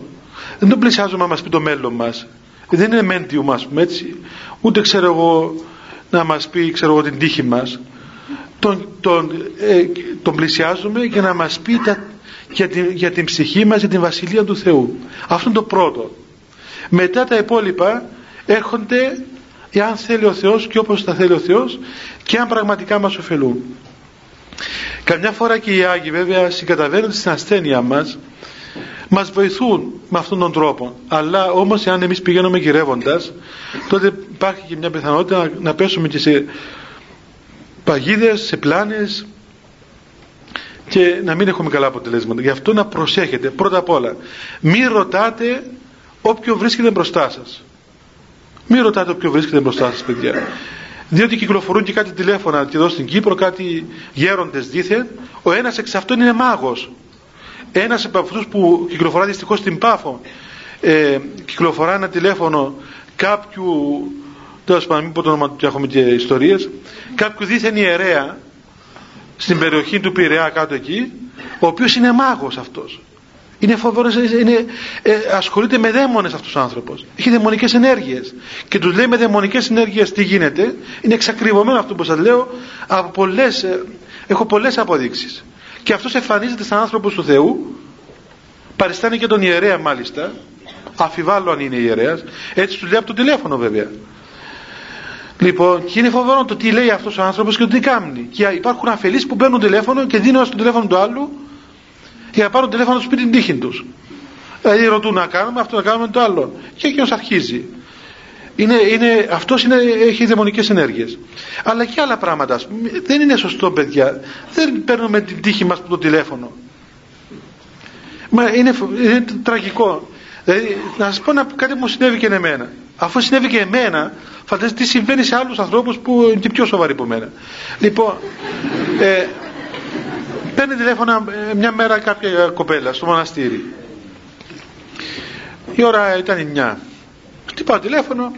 δεν τον πλησιάζουμε να μας πει το μέλλον μας. Δεν είναι μέντιου μας έτσι. Ούτε ξέρω εγώ να μας πει ξέρω εγώ την τύχη μας. Τον, τον, ε, τον πλησιάζουμε για να μας πει τα, για, την, για την ψυχή μας για την Βασιλεία του Θεού. Αυτό είναι το πρώτο μετά τα υπόλοιπα έρχονται εάν θέλει ο Θεός και όπως τα θέλει ο Θεός και αν πραγματικά μας ωφελούν καμιά φορά και οι Άγιοι βέβαια συγκαταβαίνονται στην ασθένεια μας μας βοηθούν με αυτόν τον τρόπο. Αλλά όμως εάν εμείς πηγαίνουμε γυρεύοντας τότε υπάρχει και μια πιθανότητα να, να πέσουμε και σε παγίδες, σε πλάνες και να μην έχουμε καλά αποτελέσματα. Γι' αυτό να προσέχετε πρώτα απ' όλα μην ρωτάτε όποιο βρίσκεται μπροστά σας μην ρωτάτε όποιο βρίσκεται μπροστά σας παιδιά. Διότι κυκλοφορούν και κάτι τηλέφωνα και εδώ στην Κύπρο κάτι γέροντες δίθεν ο ένας εξ αυτών είναι μάγος. Ένας από αυτούς που κυκλοφορά δυστυχώς στην Πάφο ε, κυκλοφορά ένα τηλέφωνο κάποιου τέλος πάντων μην πω το όνομα του έχουμε και ιστορίες κάποιου δίθεν ιερέα στην περιοχή του Πειραιά κάτω εκεί ο οποίος είναι μάγος αυτός είναι φοβερός, είναι, ε, ασχολείται με δαίμονες αυτός ο άνθρωπος. Έχει δαιμονικές ενέργειες. Και τους λέει με δαιμονικές ενέργειες τι γίνεται. Είναι εξακριβωμένο αυτό που σας λέω. Από πολλές, ε, έχω πολλές αποδείξεις. Και αυτός εμφανίζεται σαν άνθρωπος του Θεού. Παριστάνει και τον ιερέα μάλιστα. Αφιβάλλω αν είναι ιερέας. Έτσι τους λέει από το τηλέφωνο βέβαια. Λοιπόν, και είναι φοβερό το τι λέει αυτός ο άνθρωπος και το τι κάνει. Και υπάρχουν αφελείς που παίρνουν τηλέφωνο και δίνουν στο τηλέφωνο του άλλου για να πάρουν τηλέφωνο τους πει την τύχη τους. Δηλαδή ρωτούν να κάνουμε αυτό, να κάνουμε το άλλο. Και εκείνο αρχίζει. Είναι, είναι, αυτός είναι, έχει δαιμονικές ενέργειες. Αλλά και άλλα πράγματα. Δεν είναι σωστό παιδιά. Δεν παίρνουμε την τύχη μας από το τηλέφωνο. Μα είναι, είναι τραγικό. Δηλαδή, να σας πω να, κάτι που μου συνέβη και εμένα. Αφού συνέβη και εμένα, φαντάζεστε τι συμβαίνει σε άλλους ανθρώπους που είναι και πιο σοβαροί από μένα. Λοιπόν, ε, παίρνει τηλέφωνα ε, μια μέρα κάποια κοπέλα στο μοναστήρι. Η ώρα ήταν 9. Χτυπάω τηλέφωνο.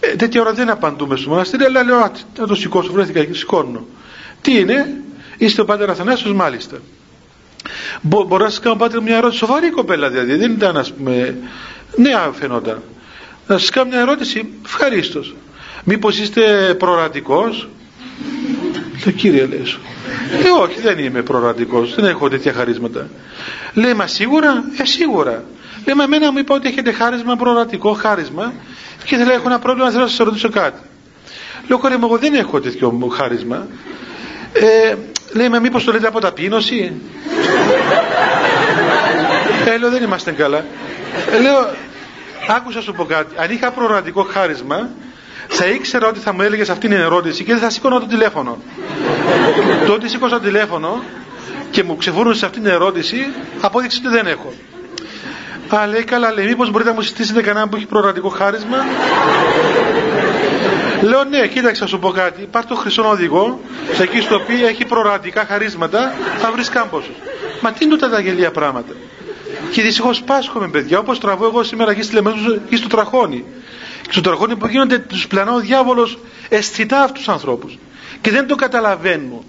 Ε, τέτοια ώρα δεν απαντούμε στο μοναστήρι, αλλά λέω να το σηκώσω, βρέθηκα και σηκώνω. Τι είναι, είστε ο πάτερ Αθανάσιος μάλιστα. Μπο, μπορώ να σας κάνω πάτερ μια ερώτηση, σοβαρή κοπέλα δηλαδή, δεν ήταν ας πούμε νέα φαινόταν. Να σας κάνω μια ερώτηση, ευχαρίστως. Μήπως είστε προορατικός, Λέω κύριε λέει ε, όχι δεν είμαι προορατικός, δεν έχω τέτοια χαρίσματα. Λέει μα σίγουρα, ε σίγουρα. Λέει μα εμένα μου είπα ότι έχετε χάρισμα, προορατικό χάρισμα και θέλω έχω ένα πρόβλημα, θέλω να σας ρωτήσω κάτι. Λέω κορέ μου εγώ δεν έχω τέτοιο χάρισμα. Ε, λέει μα μήπως το λέτε από ταπείνωση; ε, λέω δεν είμαστε καλά. Ε, λέω άκουσα σου πω κάτι. Αν είχα προορατικό χάρισμα θα ήξερα ότι θα μου έλεγες αυτήν την ερώτηση και δεν θα σήκωνα το τηλέφωνο. Τότε σήκωσα το τηλέφωνο και μου ξεφορούσε αυτήν την ερώτηση, απόδειξη ότι δεν έχω. Α, λέει καλά, λέει, μήπως μπορείτε να μου συστήσετε κανέναν που έχει προορατικό χάρισμα; Λέω ναι, κοίταξε να σου πω κάτι. Υπάρχει το χρυσό οδηγό, σε εκεί στο οποίο έχει προορατικά χαρίσματα, θα βρεις κάμποσου. Μα τι είναι τα γελία πράγματα. Και δυστυχώς πάσχομαι, παιδιά, όπως τραβώ εγώ σήμερα εκεί στη Λεμεσού ή στο τραχώνι. Και στο τραχώνι που γίνονται, τους πλανά ο διάβολος αισθητά αυτούς του ανθρώπους. Και δεν το καταλαβαίνουν.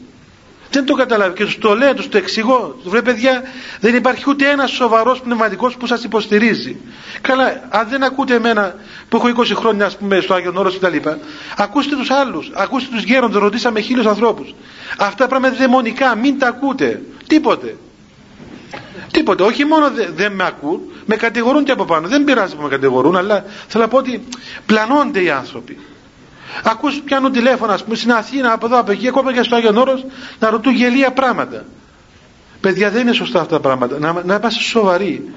Δεν το καταλαβαίνω και τους το λέω, τους το εξηγώ. Του βρε παιδιά, δεν υπάρχει ούτε ένας σοβαρός πνευματικός που σας υποστηρίζει. Καλά, αν δεν ακούτε εμένα που έχω 20 χρόνια, ας πούμε, στο Άγιο Νόρο κτλ., ακούστε τους άλλους, ακούστε τους γέροντες, ρωτήσαμε χίλιους ανθρώπους. Αυτά πράγματα δαιμονικά, μην τα ακούτε. Τίποτε. Τίποτε. Όχι μόνο δεν δε με ακούν, με κατηγορούν και από πάνω. Δεν πειράζει που με κατηγορούν, αλλά θέλω να πω ότι πλανώνται οι άνθρωποι. Ακούς πιάνουν τηλέφωνα, ας πούμε, στην Αθήνα, από εδώ, από εκεί, ακόμα και στο Άγιο Όρος, να ρωτούν γελία πράγματα. παιδιά δεν είναι σωστά αυτά τα πράγματα να, να είμαστε σοβαροί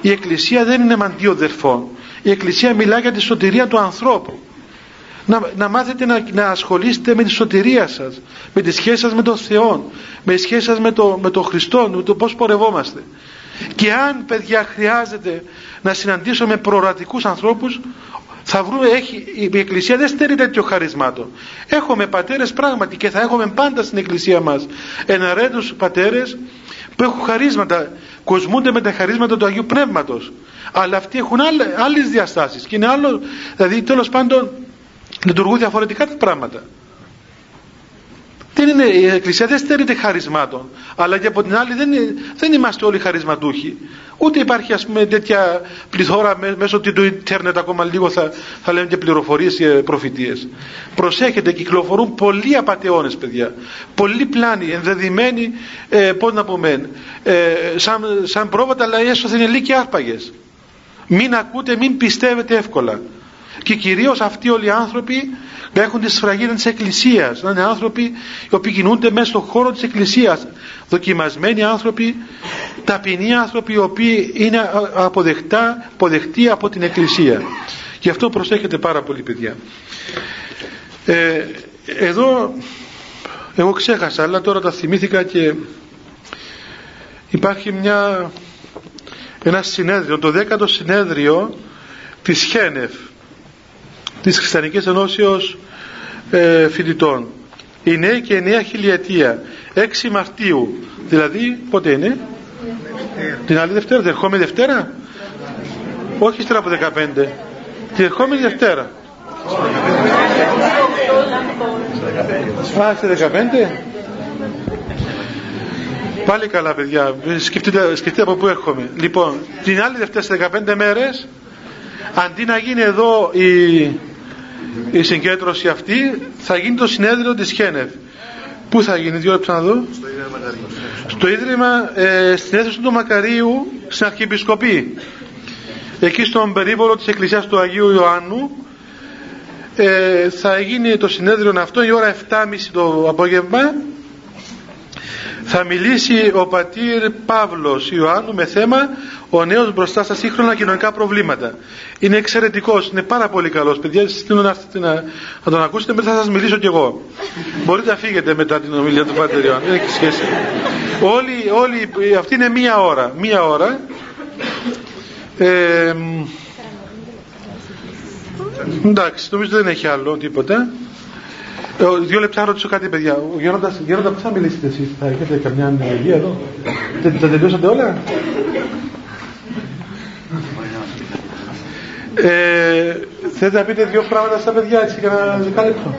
η Εκκλησία δεν είναι μαντίο δερφών η Εκκλησία μιλά για τη σωτηρία του ανθρώπου να, να μάθετε να, να ασχολείστε με τη σωτηρία σας με τη σχέση σας με τον Θεό με τη σχέση σας με, το, με τον Χριστό με το πώς πορευόμαστε και αν παιδιά χρειάζεται να συναντήσω με προορατικούς ανθρώπους θα βρούμε, έχει, η Εκκλησία δεν στερεί τέτοιο χαρισμάτο. Έχουμε πατέρες πράγματι και θα έχουμε πάντα στην Εκκλησία μας εναρέτους πατέρες που έχουν χαρίσματα, κοσμούνται με τα χαρίσματα του Αγίου Πνεύματος. Αλλά αυτοί έχουν άλλες διαστάσεις και είναι άλλο, δηλαδή τέλος πάντων λειτουργούν διαφορετικά τα πράγματα. Δεν είναι, η Εκκλησία δεν στερείται χαρισμάτων. Αλλά και από την άλλη δεν, δεν είμαστε όλοι χαρισματούχοι. Ούτε υπάρχει ας πούμε τέτοια πληθώρα μέσω του ίντερνετ ακόμα λίγο θα, θα λέμε και πληροφορίες και προφητείες. Προσέχετε, κυκλοφορούν πολλοί απαταιώνες παιδιά. Πολλοί πλάνοι, ενδεδειμένοι, ε, πώς να πούμε, ε, σαν, σαν πρόβατα αλλά έσωθεν ελί και άρπαγες. Μην ακούτε, μην πιστεύετε εύκολα. Και κυρίως αυτοί όλοι οι άνθρωποι να έχουν τη σφραγίδα της Εκκλησίας. Να είναι άνθρωποι οι οποίοι κινούνται μέσα στον χώρο της Εκκλησίας. Δοκιμασμένοι άνθρωποι ταπεινοί άνθρωποι οι οποίοι είναι αποδεκτά, αποδεκτοί από την Εκκλησία. Γι' αυτό προσέχετε πάρα πολύ παιδιά. Ε, εδώ εγώ ξέχασα αλλά τώρα τα θυμήθηκα και υπάρχει μια ένα συνέδριο το δέκατο συνέδριο της Χένεφ της Χριστιανικής Ενώσεως ε, Φοιτητών. Η νέα και η νέα χιλιετία. 6 Μαρτίου. Δηλαδή, πότε είναι; Την άλλη Δευτέρα, την ερχόμενη Δευτέρα; Όχι ύστερα από 15. Την ερχόμενη Δευτέρα. Α, είστε 15. Πάλι καλά παιδιά, σκεφτείτε, σκεφτείτε από πού έρχομαι. Λοιπόν, την άλλη Δευτέρα σε 15 μέρες, αντί να γίνει εδώ η, η συγκέντρωση αυτή θα γίνει το συνέδριο της Χένευ Πού θα γίνει, δύο λεπτά να δω. Στο Ίδρυμα, ε, στην αίθουσα του Μακαρίου, στην Αρχιεπισκοπή. Εκεί στον περίβολο της Εκκλησίας του Αγίου Ιωάννου ε, θα γίνει το συνέδριο αυτό η ώρα 7.30 το απόγευμα θα μιλήσει ο πατήρ Παύλος Ιωάννου με θέμα ο νέος μπροστά στα σύγχρονα κοινωνικά προβλήματα. Είναι εξαιρετικός, είναι πάρα πολύ καλός. Παιδιά, στείλω να, να, να τον ακούσετε, μετά θα σας μιλήσω κι εγώ. Μπορείτε να φύγετε μετά την ομιλία του πατήρ Ιωάννου, δεν έχει σχέση. Όλοι, όλοι, αυτή είναι μία ώρα, μία ώρα. Ε, εντάξει, νομίζω δεν έχει άλλο τίποτα. Ε, δύο λεπτά ρωτήσω κάτι, παιδιά. Ο Γέροντας, Γέροντα, πού θα μιλήσετε εσείς, θα έχετε καμιά ανεργία εδώ; Τα τελειώσατε όλα; Ε, θέλετε να πείτε δύο πράγματα στα παιδιά έτσι για ένα δεκάλεπτο.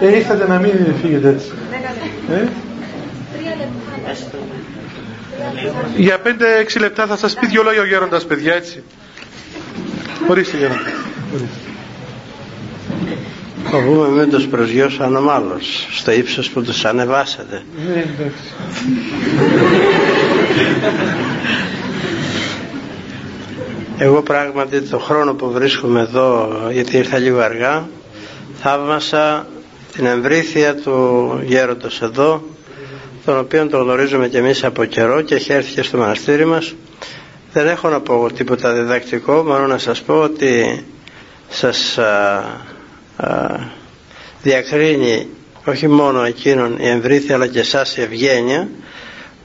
Ε, ήρθατε να μην φύγετε έτσι. Ε; Για πέντε-έξι λεπτά θα σας πει δυο λόγια ο Γέροντας παιδιά έτσι. Ορίστε Γέροντα. Ορίστε. Φοβούμαι μην τους προσγειώσω ανομάλως στο ύψος που τους ανεβάσατε. Ναι, Εγώ πράγματι το χρόνο που βρίσκομαι εδώ, γιατί ήρθα λίγο αργά, θαύμασα την εμβρήθεια του γέροντος εδώ, τον οποίο τον γνωρίζουμε κι εμείς από καιρό και έχει έρθει και στο μοναστήρι μας. Δεν έχω να πω τίποτα διδακτικό, μόνο να σας πω ότι σας διακρίνει όχι μόνο εκείνον η εμβρήθεια αλλά και εσάς η ευγένεια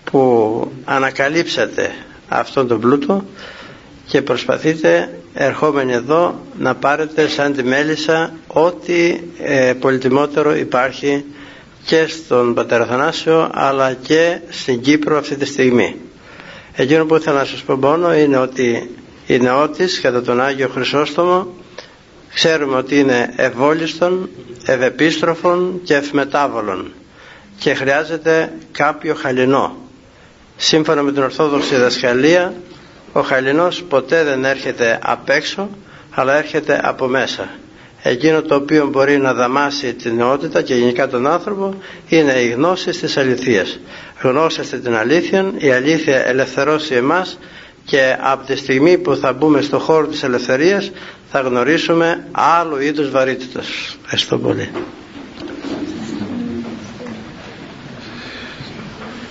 που ανακαλύψατε αυτόν τον πλούτο και προσπαθείτε ερχόμενοι εδώ να πάρετε σαν τη μέλισσα ό,τι ε, πολυτιμότερο υπάρχει και στον Πατέρα Θανάσιο αλλά και στην Κύπρο αυτή τη στιγμή. Εκείνο που ήθελα να σας πω μόνο είναι ότι η νεότης κατά τον Άγιο Χρυσόστομο ξέρουμε ότι είναι ευόλιστον, ευεπίστροφων και ευμετάβολων και χρειάζεται κάποιο χαλινό. Σύμφωνα με την Ορθόδοξη δασκαλία, ο χαλινός ποτέ δεν έρχεται απ' έξω, αλλά έρχεται από μέσα. Εκείνο το οποίο μπορεί να δαμάσει την νεότητα και γενικά τον άνθρωπο είναι η γνώση της αληθείας. Γνώσεστε την αλήθεια, η αλήθεια ελευθερώσει εμάς και από τη στιγμή που θα μπούμε στο χώρο της ελευθερίας θα γνωρίσουμε άλλο είδους βαρύτητας. Ευχαριστώ πολύ.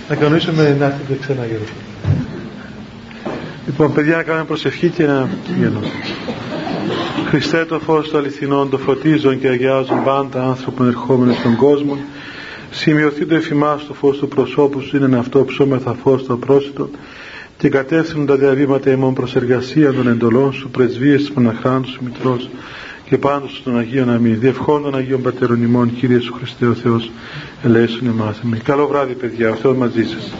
να κανονίσουμε να έρθετε ξανά γύρω. Λοιπόν, παιδιά, να κάνουμε προσευχή και να γίνω. Χριστέ το φως του αληθινών, το φωτίζουν και αγιάζουν πάντα άνθρωπον ερχόμενοι στον κόσμο. Σημειωθεί το εφημάς το φως του προσώπου σου, είναι αυτό ψώμεθα φως το πρόσιτο και κατεύθυνουν τα διαβήματα ημών προς εργασία των εντολών σου, πρεσβείες της μοναχάν σου, Μητρός και πάντως των Αγίων Αμήν. Διευχών των Αγίων Πατερών ημών, Κύριε Σου Χριστέ ο Θεός, ελέησον εμάς. Καλό βράδυ παιδιά, ο Θεός μαζί σας.